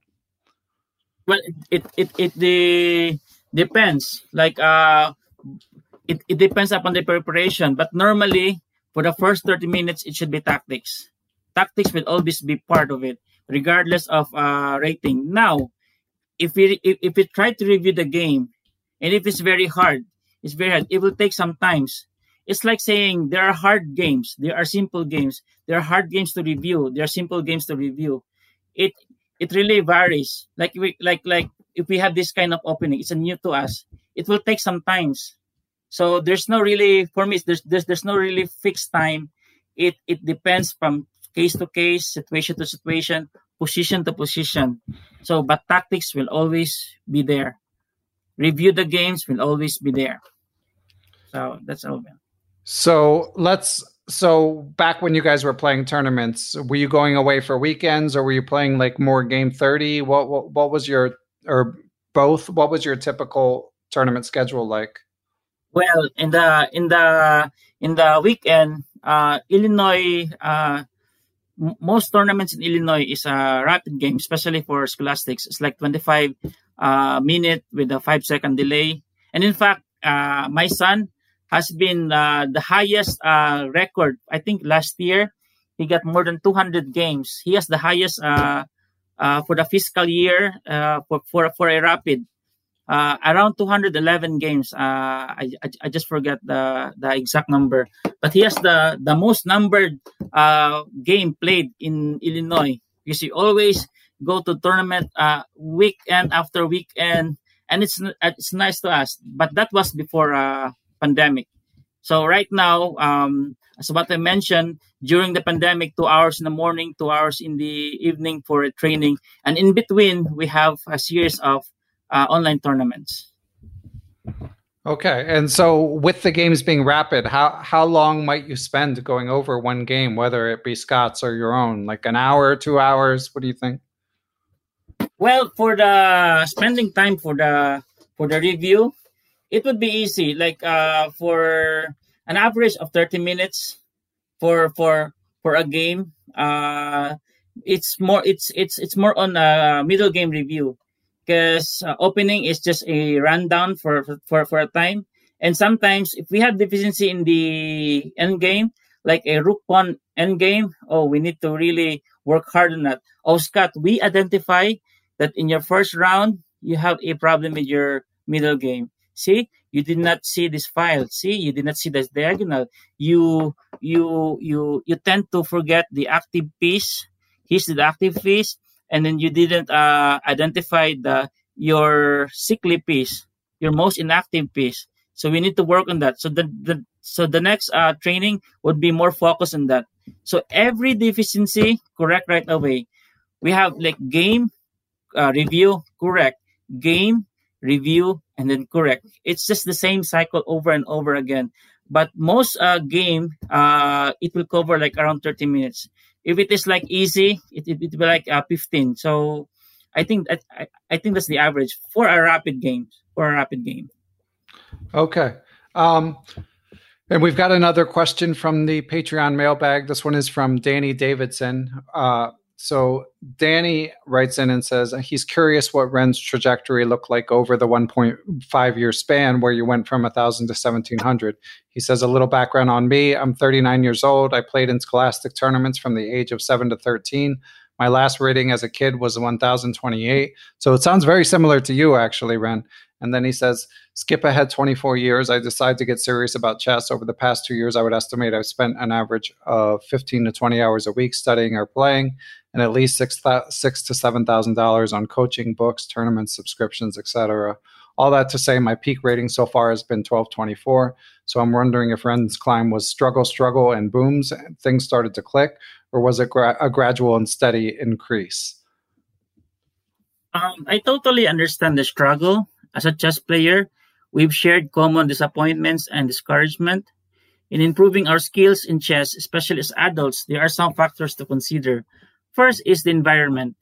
Well, it it it, the depends. Like uh, it, it depends upon the preparation. But normally, for the first 30 minutes, it should be tactics. Tactics will always be part of it, regardless of uh, rating. Now, if we if, if we try to review the game, and if it's very hard, it's very hard. It will take some times. It's like saying there are hard games, there are simple games, there are hard games to review, there are simple games to review. It it really varies. Like we like like if we have this kind of opening, it's new to us. It will take some times. So there's no really for me. There's there's there's no really fixed time. It it depends from case to case, situation to situation, position to position. So, but tactics will always be there. Review the games will always be there. So that's all. So let's. So back when you guys were playing tournaments, were you going away for weekends, or were you playing like more game thirty? What what, what was your or both? What was your typical tournament schedule like? Well, in the in the in the weekend, uh, Illinois, uh, most tournaments in Illinois is a rapid game, especially for scholastics. It's like 25 uh, minute with a five second delay. And in fact, uh, my son has been uh, the highest uh, record. I think last year he got more than 200 games. He has the highest uh, uh, for the fiscal year uh, for, for for a rapid uh, around 211 games. Uh, I, I, I just forget the the exact number, but he has the the most numbered uh, game played in Illinois. You see, always go to tournament uh, weekend after weekend, and it's it's nice to us. But that was before uh, pandemic. So right now, um, as what I mentioned, during the pandemic, two hours in the morning, two hours in the evening for a training, and in between we have a series of uh, online tournaments. Okay, and so with the games being rapid, how how long might you spend going over one game, whether it be Scott's or your own? Like an hour, two hours? What do you think? Well, for the spending time for the for the review, it would be easy. Like uh, for an average of thirty minutes for for for a game, uh, it's more it's it's it's more on a middle game review. Because uh, opening is just a rundown for, for for a time. And sometimes if we have deficiency in the end game like a rook pawn end game oh we need to really work hard on that. Oh scott we identify that in your first round you have a problem with your middle game see you did not see this file see you did not see this diagonal you you you you tend to forget the active piece here's the active piece and then you didn't uh, identify the your sickly piece, your most inactive piece. So we need to work on that. So the, the so the next uh, training would be more focused on that. So every deficiency correct right away. We have like game uh, review correct, game review and then correct. It's just the same cycle over and over again. But most uh, game uh, it will cover like around 30 minutes if it is like easy, it it, it will be like uh, 15. So I think that I, I think that's the average for a rapid game. For a rapid game. Okay. Um, and we've got another question from the Patreon mailbag. This one is from Danny Davidson. Uh, so Danny writes in and says he's curious what Ren's trajectory looked like over the 1.5 year span where you went from 1,000 to 1,700. He says a little background on me. I'm 39 years old. I played in scholastic tournaments from the age of 7 to 13. My last rating as a kid was 1028. So it sounds very similar to you, actually, Ren. And then he says, skip ahead 24 years. I decided to get serious about chess. Over the past two years, I would estimate I've spent an average of 15 to 20 hours a week studying or playing and at least six, six to seven thousand dollars on coaching, books, tournaments, subscriptions, etc. All that to say, my peak rating so far has been 1224. So I'm wondering if Ren's climb was struggle, struggle, and booms, and things started to click, or was it gra- a gradual and steady increase? Um, I totally understand the struggle. As a chess player, we've shared common disappointments and discouragement. In improving our skills in chess, especially as adults, there are some factors to consider. First is the environment.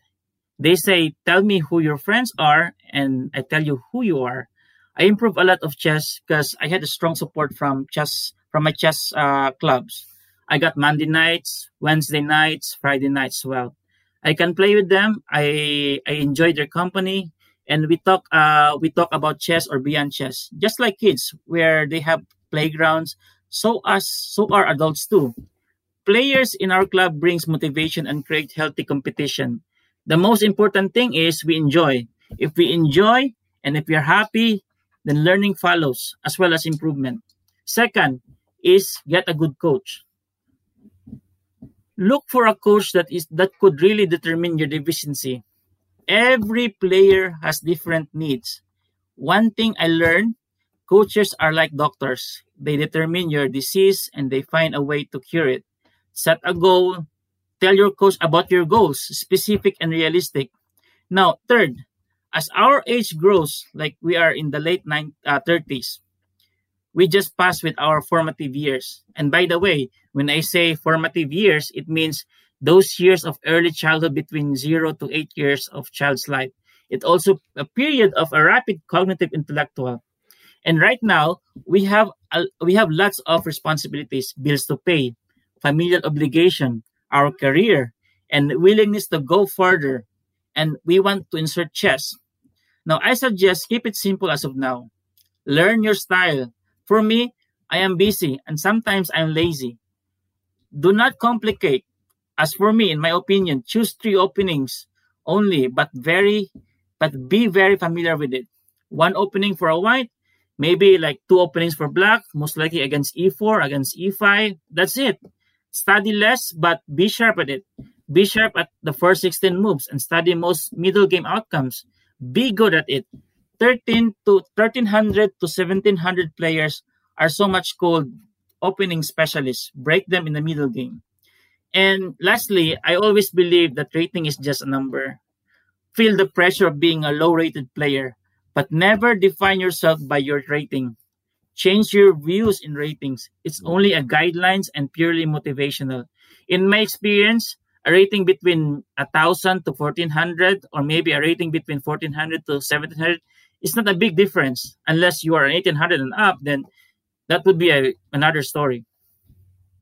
They say, tell me who your friends are, and I tell you who you are. I improve a lot of chess because I had a strong support from chess from my chess uh, clubs. I got Monday nights, Wednesday nights, Friday nights. Well, I can play with them. I I enjoy their company, and we talk uh, we talk about chess or beyond chess, just like kids, where they have playgrounds. So us, so are adults too. Players in our club brings motivation and create healthy competition. The most important thing is we enjoy. If we enjoy and if we are happy, then learning follows as well as improvement. Second is get a good coach. Look for a coach that is that could really determine your deficiency. Every player has different needs. One thing I learned, coaches are like doctors. They determine your disease and they find a way to cure it. Set a goal, tell your coach about your goals, specific and realistic. Now, third, as our age grows, like we are in the late 90s, uh, 30s, we just passed with our formative years. And by the way, when I say formative years, it means those years of early childhood between zero to eight years of child's life. It also a period of a rapid cognitive intellectual. And right now, we have uh, we have lots of responsibilities, bills to pay, familial obligation, our career, and willingness to go further. And we want to insert chess. Now, I suggest keep it simple as of now. Learn your style. For me, I am busy and sometimes I'm lazy. Do not complicate. As for me, in my opinion, choose three openings only, but very, but be very familiar with it. One opening for a white, maybe like two openings for black, most likely against e4, against e5. That's it. Study less, but be sharp at it. Be sharp at the first 16 moves and study most middle game outcomes. Be good at it. 13 to 1300 to 1700 players are so much called opening specialists. Break them in the middle game. And lastly, I always believe that rating is just a number. Feel the pressure of being a low rated player, but never define yourself by your rating. Change your views in ratings. It's only a guidelines and purely motivational. In my experience, a rating between a thousand to fourteen hundred, or maybe a rating between fourteen hundred to seventeen hundred, is not a big difference. Unless you are an eighteen hundred and up, then that would be a, another story.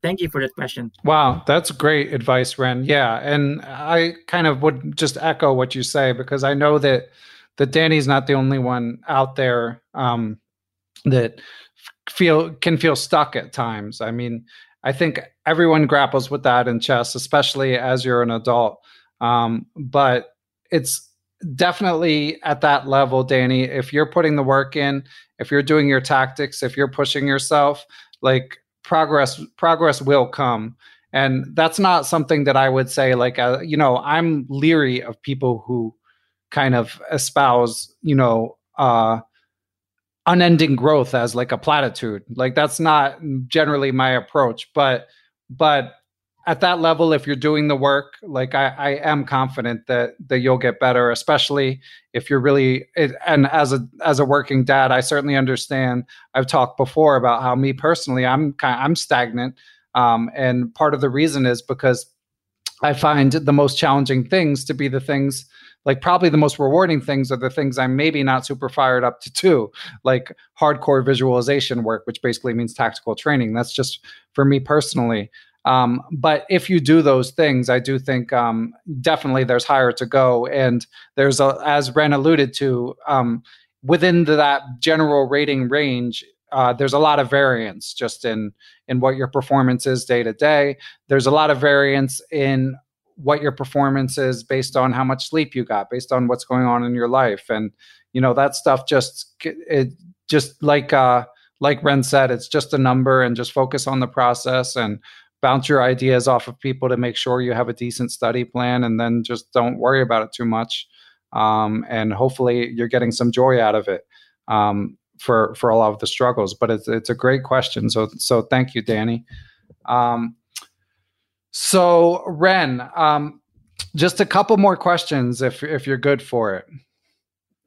Thank you for that question. Wow, that's great advice, Ren. Yeah, and I kind of would just echo what you say because I know that that Danny's not the only one out there um, that feel can feel stuck at times. I mean, I think everyone grapples with that in chess, especially as you're an adult. Um, but it's definitely at that level, Danny. If you're putting the work in, if you're doing your tactics, if you're pushing yourself, like progress, progress will come. And that's not something that I would say, like, uh, you know, I'm leery of people who kind of espouse, you know, uh, unending growth as like a platitude. Like that's not generally my approach, but but at that level, if you're doing the work, like I, I am confident that that you'll get better, especially if you're really and as a as a working dad, I certainly understand. I've talked before about how me personally, I'm kind I'm stagnant, um, and part of the reason is because I find the most challenging things to be the things like probably the most rewarding things are the things I'm maybe not super fired up to do, like hardcore visualization work, which basically means tactical training. That's just for me personally. Um, but if you do those things, I do think um, definitely there's higher to go. And there's, a, as Ren alluded to, um, within the, that general rating range, uh, there's a lot of variance just in in what your performance is day to day. There's a lot of variance in what your performance is based on how much sleep you got, based on what's going on in your life, and you know that stuff just it just like uh, like Ren said, it's just a number, and just focus on the process and bounce your ideas off of people to make sure you have a decent study plan, and then just don't worry about it too much, um, and hopefully you're getting some joy out of it. Um, for for a lot of the struggles, but it's it's a great question. So so thank you, Danny. Um, so, Ren, um, just a couple more questions, if if you're good for it.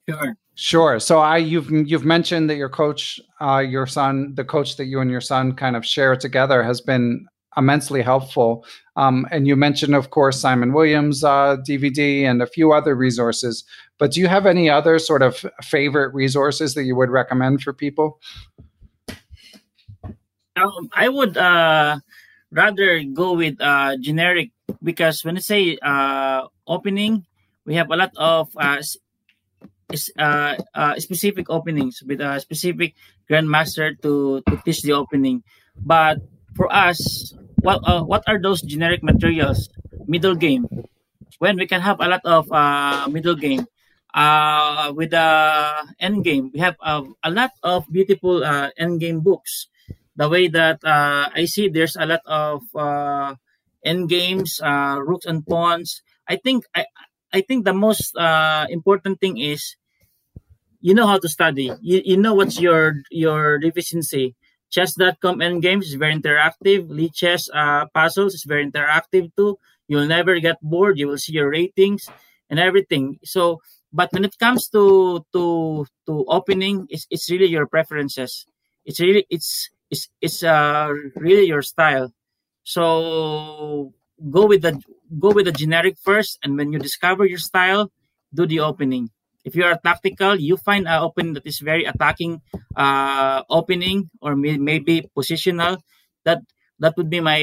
Sure. Sure. So, I you've you've mentioned that your coach, uh, your son, the coach that you and your son kind of share together, has been immensely helpful. Um, and you mentioned, of course, Simon Williams uh, DVD and a few other resources. But do you have any other sort of favorite resources that you would recommend for people? Um, I would. Uh rather go with uh, generic because when I say uh, opening, we have a lot of uh, uh, uh, specific openings with a specific grandmaster to, to teach the opening. But for us, what uh, what are those generic materials? Middle game. When we can have a lot of uh, middle game. Uh, with the end game, we have uh, a lot of beautiful uh, end game books. The way that uh, I see, there's a lot of uh, end games, uh, rooks and pawns. I think I I think the most uh, important thing is you know how to study. You, you know what's your your deficiency. Chess.com end games is very interactive. Lichess uh, puzzles is very interactive too. You'll never get bored. You will see your ratings and everything. So, but when it comes to to to opening, it's it's really your preferences. It's really it's it's it's uh really your style. So go with the go with the generic first, and when you discover your style, do the opening. If you are tactical, you find an opening that is very attacking uh, opening or may, maybe positional. That that would be my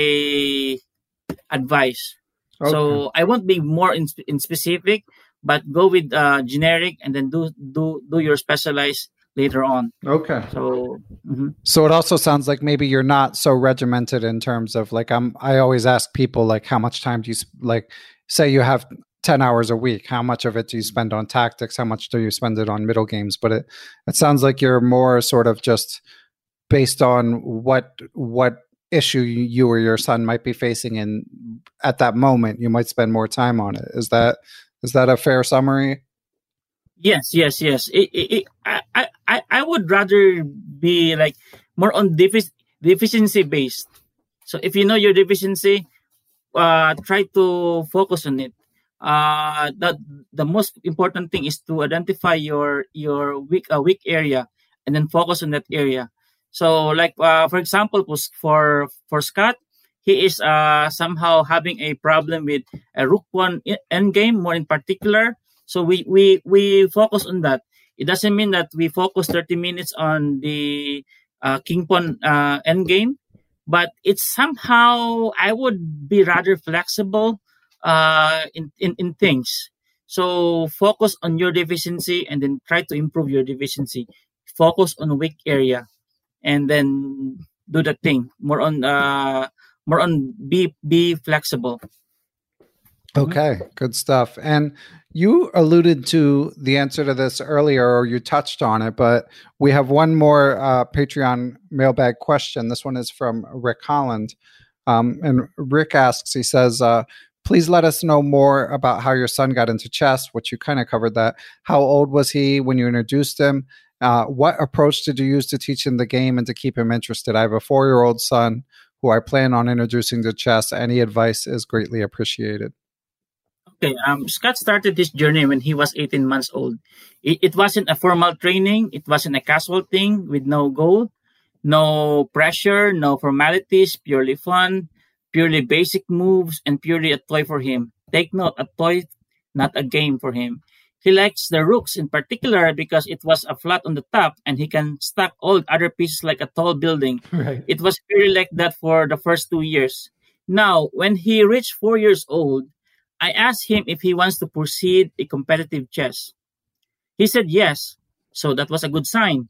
advice. Okay. So I won't be more in, in specific, but go with uh, generic and then do do do your specialized later on. Okay. So mm-hmm. so it also sounds like maybe you're not so regimented in terms of like I'm I always ask people like how much time do you like say you have 10 hours a week how much of it do you spend on tactics how much do you spend it on middle games but it it sounds like you're more sort of just based on what what issue you or your son might be facing and at that moment you might spend more time on it is that is that a fair summary Yes, yes, yes. It, it, it, I, I, I would rather be like more on defic- deficiency based. So if you know your deficiency, uh, try to focus on it. Uh, that the most important thing is to identify your your weak uh, weak area and then focus on that area. So like uh, for example, for for Scott, he is uh, somehow having a problem with a rook pawn end game more in particular so we we we focus on that. It doesn't mean that we focus 30 minutes on the uh, king pawn uh, end game, but it's somehow I would be rather flexible uh, in, in in things. So focus on your deficiency and then try to improve your deficiency. Focus on weak area, and then do the thing more on uh more on be be flexible. Okay, good stuff. And you alluded to the answer to this earlier, or you touched on it, but we have one more uh, Patreon mailbag question. This one is from Rick Holland. Um, and Rick asks, he says, uh, please let us know more about how your son got into chess, which you kind of covered that. How old was he when you introduced him? Uh, what approach did you use to teach him the game and to keep him interested? I have a four year old son who I plan on introducing to chess. Any advice is greatly appreciated. Okay, um, Scott started this journey when he was 18 months old. It, it wasn't a formal training. It wasn't a casual thing with no goal, no pressure, no formalities, purely fun, purely basic moves, and purely a toy for him. Take note, a toy, not a game for him. He likes the rooks in particular because it was a flat on the top and he can stack all other pieces like a tall building. Right. It was purely like that for the first two years. Now, when he reached four years old, I asked him if he wants to proceed a competitive chess. He said yes, so that was a good sign.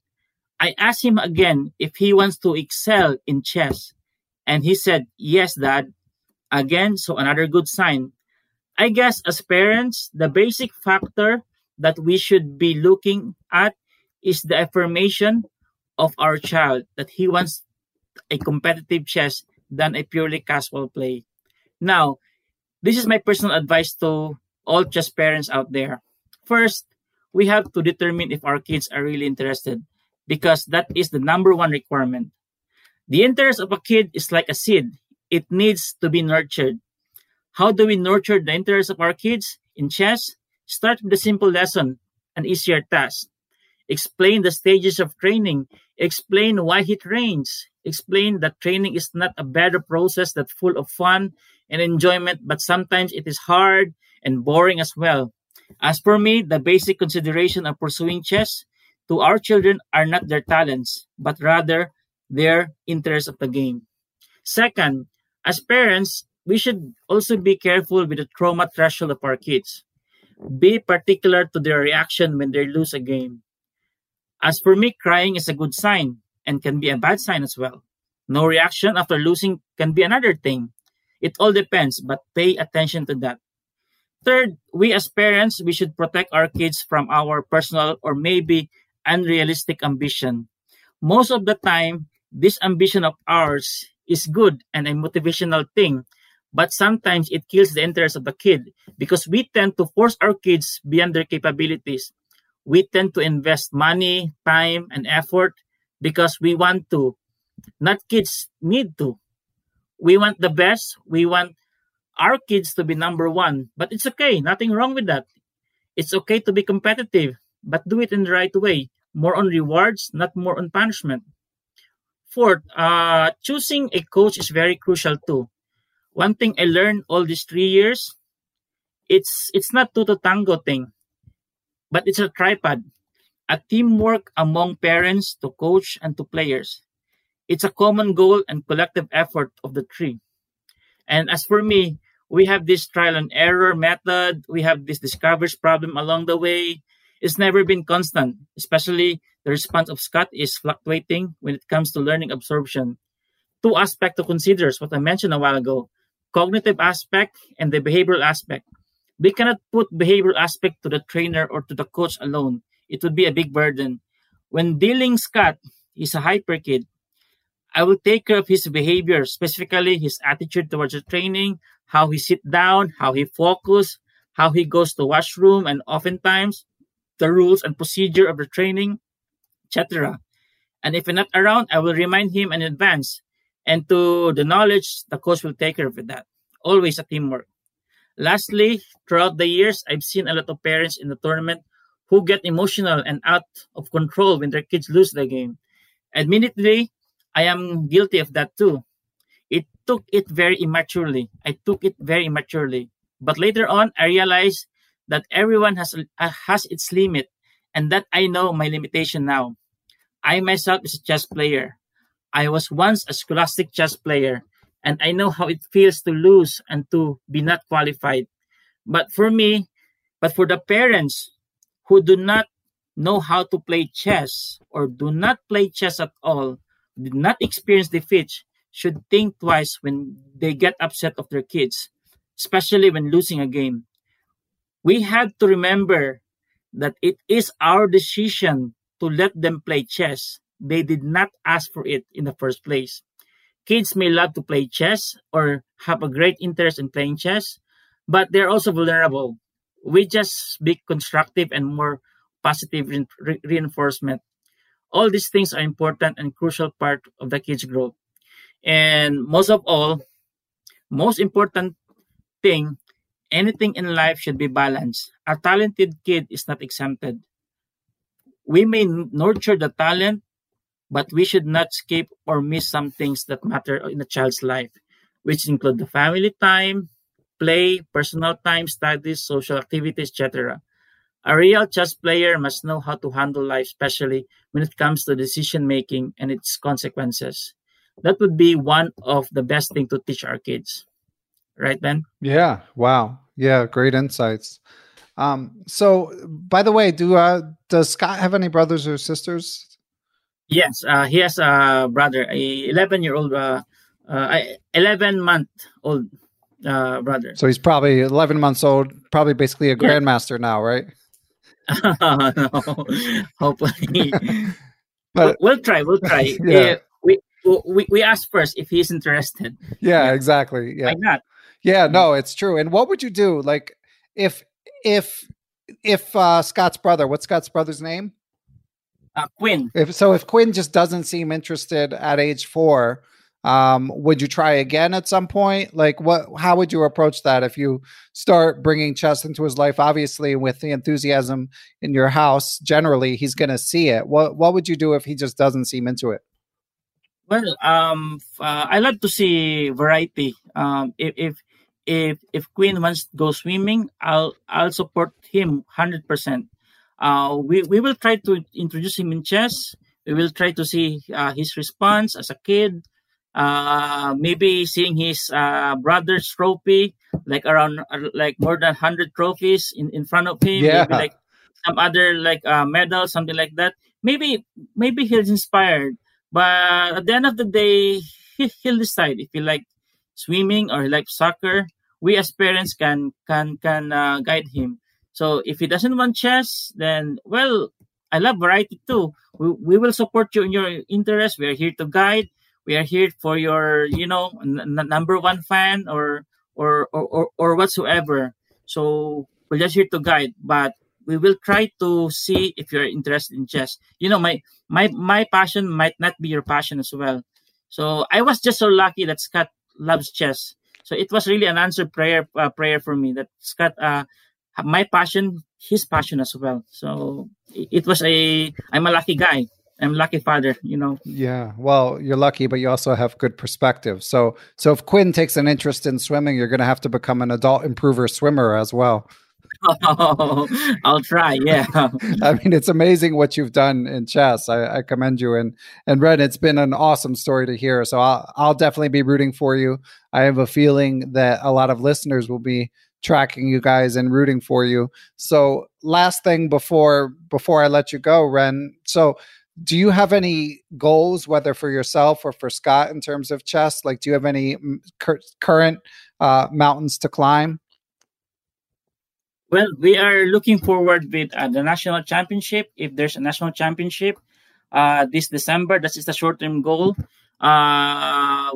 I asked him again if he wants to excel in chess, and he said yes, dad. Again, so another good sign. I guess as parents, the basic factor that we should be looking at is the affirmation of our child that he wants a competitive chess than a purely casual play. Now, this is my personal advice to all chess parents out there. First, we have to determine if our kids are really interested because that is the number one requirement. The interest of a kid is like a seed. It needs to be nurtured. How do we nurture the interest of our kids in chess? Start with a simple lesson, an easier task. Explain the stages of training. Explain why he trains. Explain that training is not a better process that's full of fun and enjoyment, but sometimes it is hard and boring as well. As for me, the basic consideration of pursuing chess to our children are not their talents, but rather their interest of the game. Second, as parents, we should also be careful with the trauma threshold of our kids. Be particular to their reaction when they lose a game. As for me, crying is a good sign and can be a bad sign as well. No reaction after losing can be another thing. It all depends, but pay attention to that. Third, we as parents, we should protect our kids from our personal or maybe unrealistic ambition. Most of the time, this ambition of ours is good and a motivational thing, but sometimes it kills the interest of the kid because we tend to force our kids beyond their capabilities. We tend to invest money, time, and effort because we want to. Not kids need to. We want the best. We want our kids to be number one, but it's okay. Nothing wrong with that. It's okay to be competitive, but do it in the right way. More on rewards, not more on punishment. Fourth, uh, choosing a coach is very crucial too. One thing I learned all these three years, it's it's not two to tango thing, but it's a tripod, a teamwork among parents to coach and to players. It's a common goal and collective effort of the three. And as for me, we have this trial and error method. We have this discoveries problem along the way. It's never been constant, especially the response of Scott is fluctuating when it comes to learning absorption. Two aspects to consider is what I mentioned a while ago cognitive aspect and the behavioral aspect. We cannot put behavioral aspect to the trainer or to the coach alone. It would be a big burden. When dealing Scott, he's a hyper kid. I will take care of his behavior, specifically his attitude towards the training, how he sit down, how he focus, how he goes to washroom, and oftentimes the rules and procedure of the training, etc. And if not around, I will remind him in advance. And to the knowledge, the coach will take care of that. Always a teamwork. Lastly, throughout the years, I've seen a lot of parents in the tournament who get emotional and out of control when their kids lose the game. Admittedly, I am guilty of that too. It took it very immaturely. I took it very immaturely. But later on, I realized that everyone has uh, has its limit and that I know my limitation now. I myself is a chess player. I was once a scholastic chess player and I know how it feels to lose and to be not qualified. But for me, but for the parents who do not know how to play chess or do not play chess at all, did not experience defeat, should think twice when they get upset of their kids, especially when losing a game. We have to remember that it is our decision to let them play chess. They did not ask for it in the first place. Kids may love to play chess or have a great interest in playing chess, but they're also vulnerable. We just be constructive and more positive re- reinforcement. All these things are important and crucial part of the kids' growth. And most of all, most important thing, anything in life should be balanced. A talented kid is not exempted. We may nurture the talent, but we should not skip or miss some things that matter in a child's life, which include the family time, play, personal time, studies, social activities, etc. A real chess player must know how to handle life, especially when it comes to decision making and its consequences. That would be one of the best thing to teach our kids. Right, Ben? Yeah. Wow. Yeah. Great insights. Um, so by the way, do uh does Scott have any brothers or sisters? Yes, uh, he has a brother, a 11 year old, uh, uh, 11 month old uh, brother. So he's probably 11 months old, probably basically a grandmaster yeah. now, right? no, hopefully. but we'll try. We'll try. Yeah. we, we we ask first if he's interested. Yeah, yeah. exactly. Yeah. Why not? Yeah, no, it's true. And what would you do, like, if if if uh Scott's brother, what's Scott's brother's name? Uh, Quinn. If so, if Quinn just doesn't seem interested at age four, um, would you try again at some point? Like, what? How would you approach that if you start bringing chess into his life? Obviously, with the enthusiasm in your house, generally he's going to see it. What What would you do if he just doesn't seem into it? Well, um, uh, I love to see variety. Um, if if if if Quinn wants to go swimming, I'll I'll support him hundred percent. Uh, we we will try to introduce him in chess. We will try to see uh, his response as a kid, uh, maybe seeing his uh, brother's trophy, like around uh, like more than hundred trophies in, in front of him. Yeah. Maybe like some other like uh, medal, something like that. Maybe maybe he's inspired, but at the end of the day, he, he'll decide if he like swimming or he like soccer. We as parents can can can uh, guide him. So if he doesn't want chess, then well, I love variety too. We, we will support you in your interest. We are here to guide we are here for your you know n- number one fan or or, or or or whatsoever. So we're just here to guide but we will try to see if you're interested in chess. You know my my my passion might not be your passion as well. So i was just so lucky that scott loves chess. So it was really an answered prayer uh, prayer for me that scott uh my passion his passion as well. So it, it was a i'm a lucky guy I'm lucky father, you know. Yeah. Well, you're lucky, but you also have good perspective. So so if Quinn takes an interest in swimming, you're gonna have to become an adult improver swimmer as well. Oh, I'll try. Yeah. I mean, it's amazing what you've done in chess. I, I, commend you. And and Ren, it's been an awesome story to hear. So I'll I'll definitely be rooting for you. I have a feeling that a lot of listeners will be tracking you guys and rooting for you. So last thing before before I let you go, Ren. So do you have any goals, whether for yourself or for Scott, in terms of chess? Like, do you have any cur- current uh, mountains to climb? Well, we are looking forward with uh, the national championship. If there's a national championship uh, this December, that is just a short-term goal. Uh,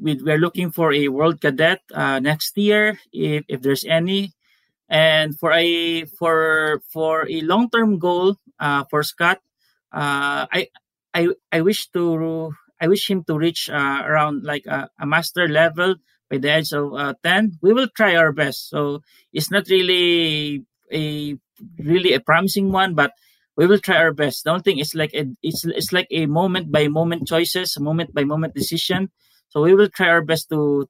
we, we're looking for a world cadet uh, next year, if, if there's any. And for a for for a long-term goal uh, for Scott, I I I wish to I wish him to reach uh, around like a, a, master level by the age of uh, 10 we will try our best. So it's not really a really a promising one but we will try our best. The only thing is like a, it's it's like a moment by moment choices moment by moment decision. So we will try our best to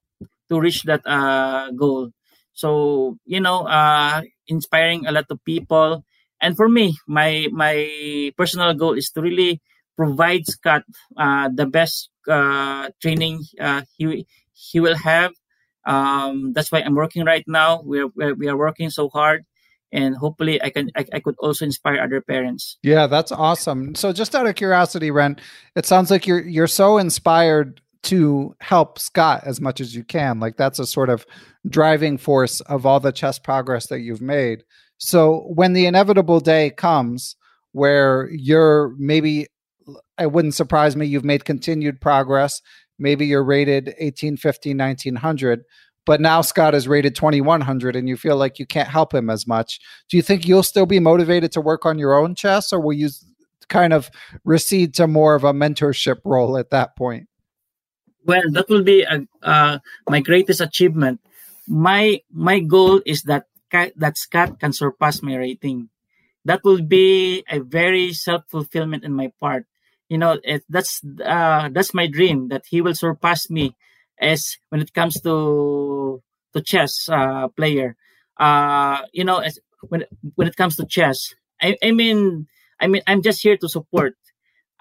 to reach that uh, goal. So you know uh, inspiring a lot of people and for me, my my personal goal is to really provide Scott uh, the best uh, training uh, he he will have. Um, that's why I'm working right now. We're, we're we are working so hard, and hopefully, I can I, I could also inspire other parents. Yeah, that's awesome. So, just out of curiosity, Ren, it sounds like you're you're so inspired to help Scott as much as you can. Like that's a sort of driving force of all the chess progress that you've made. So when the inevitable day comes where you're maybe, it wouldn't surprise me, you've made continued progress. Maybe you're rated 1850, 1900, but now Scott is rated 2100 and you feel like you can't help him as much. Do you think you'll still be motivated to work on your own chess or will you kind of recede to more of a mentorship role at that point? Well, that will be a, uh, my greatest achievement. My my goal is that that Scott can surpass my rating. That will be a very self fulfillment in my part. You know, it, that's uh, that's my dream that he will surpass me as when it comes to to chess uh, player. Uh, you know, as, when when it comes to chess, I, I mean, I mean, I'm just here to support.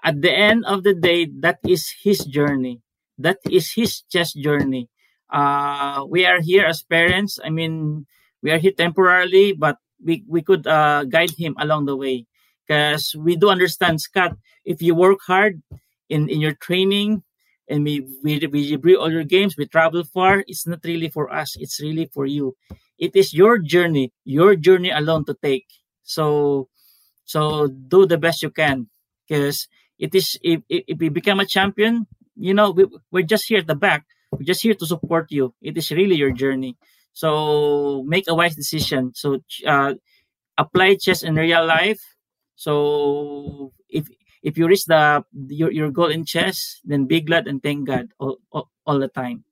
At the end of the day, that is his journey. That is his chess journey. Uh, we are here as parents. I mean, we are here temporarily, but we, we could uh, guide him along the way. Because we do understand, Scott, if you work hard in, in your training and we, we, we bring all your games, we travel far, it's not really for us, it's really for you. It is your journey, your journey alone to take. So, so do the best you can. Because it is, if, if we become a champion, you know, we, we're just here at the back. We're just here to support you. It is really your journey. So make a wise decision. So uh, apply chess in real life. So if if you reach the your, your goal in chess, then be glad and thank God all, all, all the time.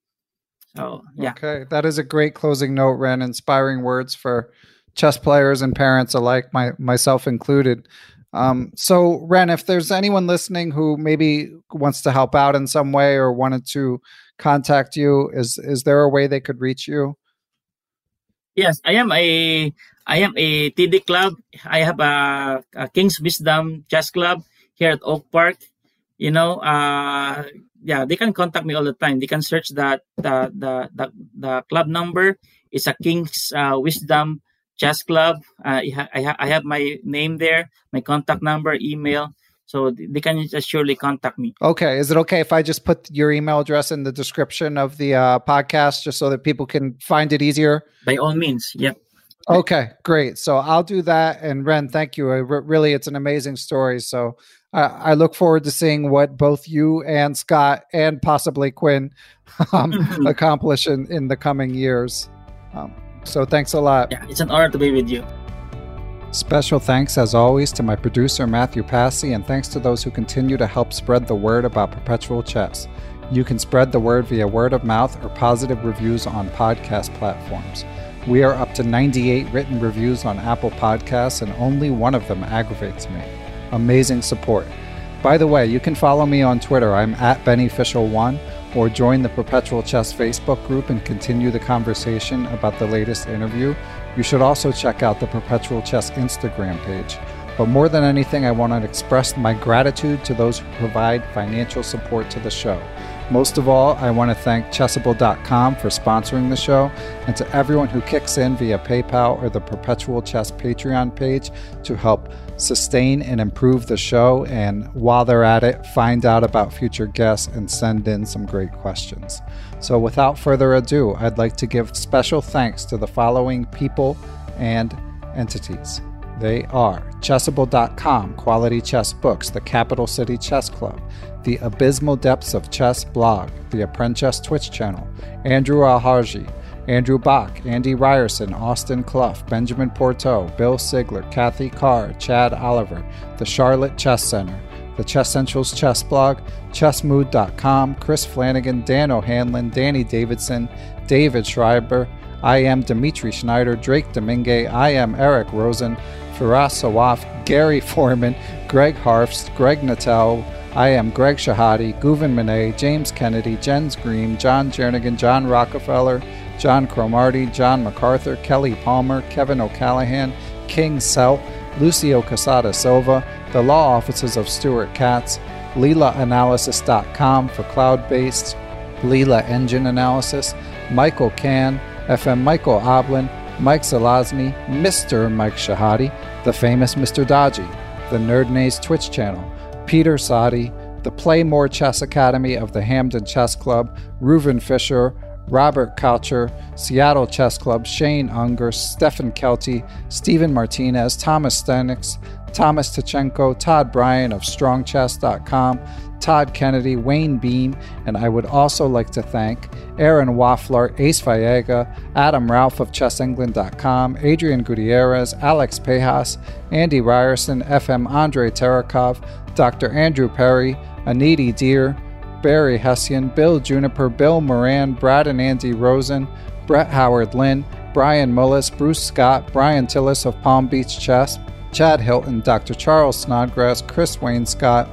So yeah. Okay, that is a great closing note, Ren. Inspiring words for chess players and parents alike, my myself included. Um, so, Ren, if there's anyone listening who maybe wants to help out in some way or wanted to contact you, is is there a way they could reach you? Yes, I am a I am a TD club. I have a, a King's Wisdom Chess Club here at Oak Park. You know, uh, yeah, they can contact me all the time. They can search that the the the, the club number. It's a King's uh, Wisdom Chess Club. Uh, I, ha- I have my name there, my contact number, email. So they can just surely contact me. Okay. Is it okay if I just put your email address in the description of the uh, podcast just so that people can find it easier? By all means. Yep. Okay, great. So I'll do that. And Ren, thank you. really, it's an amazing story. So I look forward to seeing what both you and Scott and possibly Quinn um, accomplish in, in the coming years. Um, so thanks a lot. Yeah, it's an honor to be with you. Special thanks, as always, to my producer, Matthew Passy, and thanks to those who continue to help spread the word about perpetual chess. You can spread the word via word of mouth or positive reviews on podcast platforms. We are up to 98 written reviews on Apple Podcasts, and only one of them aggravates me. Amazing support. By the way, you can follow me on Twitter. I'm at BennyFishel1 or join the Perpetual Chess Facebook group and continue the conversation about the latest interview. You should also check out the Perpetual Chess Instagram page. But more than anything, I want to express my gratitude to those who provide financial support to the show. Most of all, I want to thank Chessable.com for sponsoring the show, and to everyone who kicks in via PayPal or the Perpetual Chess Patreon page to help sustain and improve the show. And while they're at it, find out about future guests and send in some great questions. So, without further ado, I'd like to give special thanks to the following people and entities. They are Chessable.com, Quality Chess Books, the Capital City Chess Club, the Abysmal Depths of Chess blog, the Apprentice Twitch channel, Andrew Alharji, Andrew Bach, Andy Ryerson, Austin Clough, Benjamin Porto, Bill Sigler, Kathy Carr, Chad Oliver, the Charlotte Chess Center, the Chess Central's chess blog, chessmood.com, Chris Flanagan, Dan O'Hanlon, Danny Davidson, David Schreiber, IM Dimitri Schneider, Drake Domingue, IM Eric Rosen, Firas Sawaf, Gary Foreman, Greg Harfst, Greg Natel, IM Greg Shahade, Guven Monet, James Kennedy, Jens Green, John Jernigan, John Rockefeller, John Cromarty, John MacArthur, Kelly Palmer, Kevin O'Callahan, King Selt, Lucio Casada Silva, the law offices of Stuart Katz, LeelaAnalysis.com for cloud based Leela engine analysis, Michael Can, FM Michael Oblin, Mike Zelazny, Mr. Mike Shahade, the famous Mr. Dodgy, the Nerdnaze Twitch channel, Peter Sadi, the Playmore Chess Academy of the Hamden Chess Club, Reuven Fisher, Robert Coucher, Seattle Chess Club, Shane Unger, Stefan Kelty, Stephen Martinez, Thomas Stenix, Thomas Tachenko, Todd Bryan of StrongChess.com, Todd Kennedy, Wayne Beam, and I would also like to thank Aaron Waffler, Ace Viega, Adam Ralph of ChessEngland.com, Adrian Gutierrez, Alex Pejas, Andy Ryerson, FM Andre Terakov, Dr. Andrew Perry, Aniti Deer, Barry Hessian, Bill Juniper, Bill Moran, Brad and Andy Rosen, Brett Howard Lynn, Brian Mullis, Bruce Scott, Brian Tillis of Palm Beach Chess, Chad Hilton, Dr. Charles Snodgrass, Chris Wayne Scott,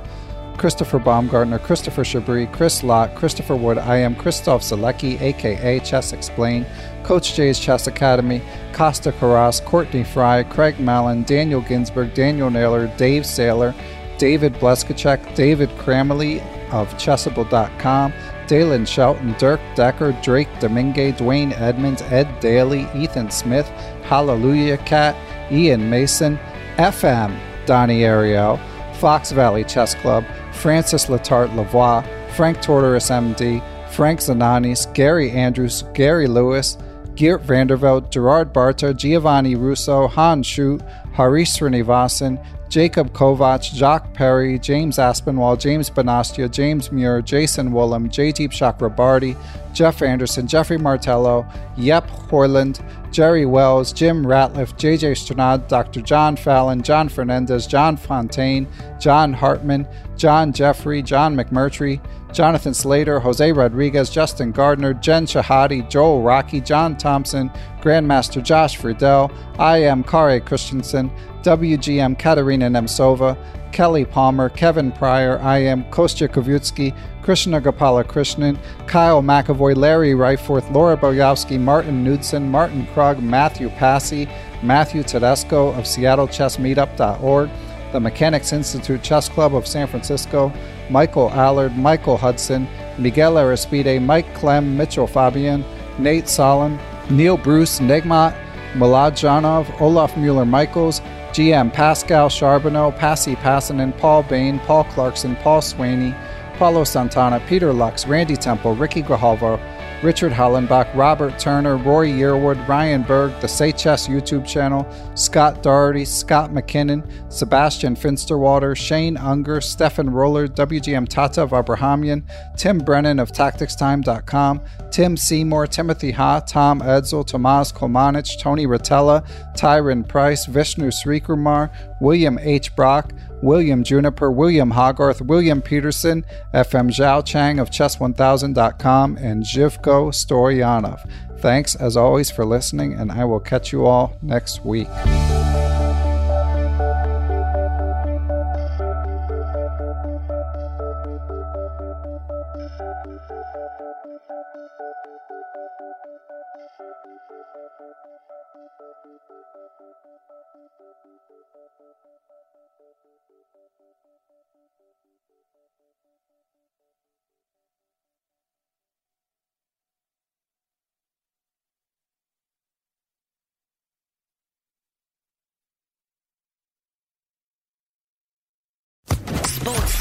Christopher Baumgartner, Christopher Chabri, Chris Lott, Christopher Wood. IM Christoph Zalecki, aka Chess Explained, Coach J's Chess Academy, Costa Carras, Courtney Fry, Craig Mallon, Daniel Ginsberg, Daniel Naylor, Dave Saylor, David Bleskacek, David Kramaley of Chessable.com, Dalen Shelton, Dirk Decker, Drake Domingue, Dwayne Edmonds, Ed Daly, Ethan Smith, Hallelujah Cat, Ian Mason, FM, Donnie Ariel, Fox Valley Chess Club, Francis Letarte Lavoie, Frank Tortoris MD, Frank Zananis, Gary Andrews, Gary Lewis, Geert Vanderveld, Gerard Barta, Giovanni Russo, Han Schut, Harish Srinivasan, Jacob Kovac, Jacques Perry, James Aspinwall, James Benastia, James Muir, Jason Woolham, Jaydeep Chakrabarty, Jeff Anderson, Jeffrey Martello, Yep Horland, Jerry Wells, Jim Ratliff, JJ Stranad, Dr. John Fallon, John Fernandez, John Fontaine, John Hartman, John Jeffrey, John McMurtry, Jonathan Slater, Jose Rodriguez, Justin Gardner, Jen Shahade, Joel Rocky, John Thompson, Grandmaster Josh Friedel, IM Kare Christensen, WGM Katerina Nemcova, Kelly Palmer, Kevin Pryor, IM Kostya Kavutskiy, Krishna Gopala Krishnan, Kyle McAvoy, Larry Ryforth, Laura Boyowski, Martin Knudsen, Martin Krug, Matthew Passy, Matthew Tedesco of SeattleChessMeetup.org, the Mechanics Institute Chess Club of San Francisco, Michael Allard, Michael Hudson, Miguel Aristide, Mike Clem, Mitchell Fabian, Nate Solon, Neil Bruce, Negmat, Milad Janov, Olaf Mueller Michaels, GM Pascal Charbonneau, Passy Passanen, Paul Bain, Paul Clarkson, Paul Swaney, Paulo Santana, Peter Lux, Randy Temple, Ricky Grijalvo, Richard Hollenbach, Robert Turner, Roy Yearwood, Ryan Berg, the Say Chess YouTube channel, Scott Doherty, Scott McKinnon, Sebastian Finsterwater, Shane Unger, Stefan Roller, WGM Tatev Abrahamyan, Tim Brennan of TacticsTime.com, Tim Seymour, Timothy Ha, Tom Edsel, Tomas Kolmanich, Tony Rotella, Tyron Price, Vishnu Srikumar, William H. Brock, William Juniper, William Hogarth, William Peterson, FM Zhao Chang of Chess1000.com, and Zhivko Storyanov. Thanks as always for listening, and I will catch you all next week.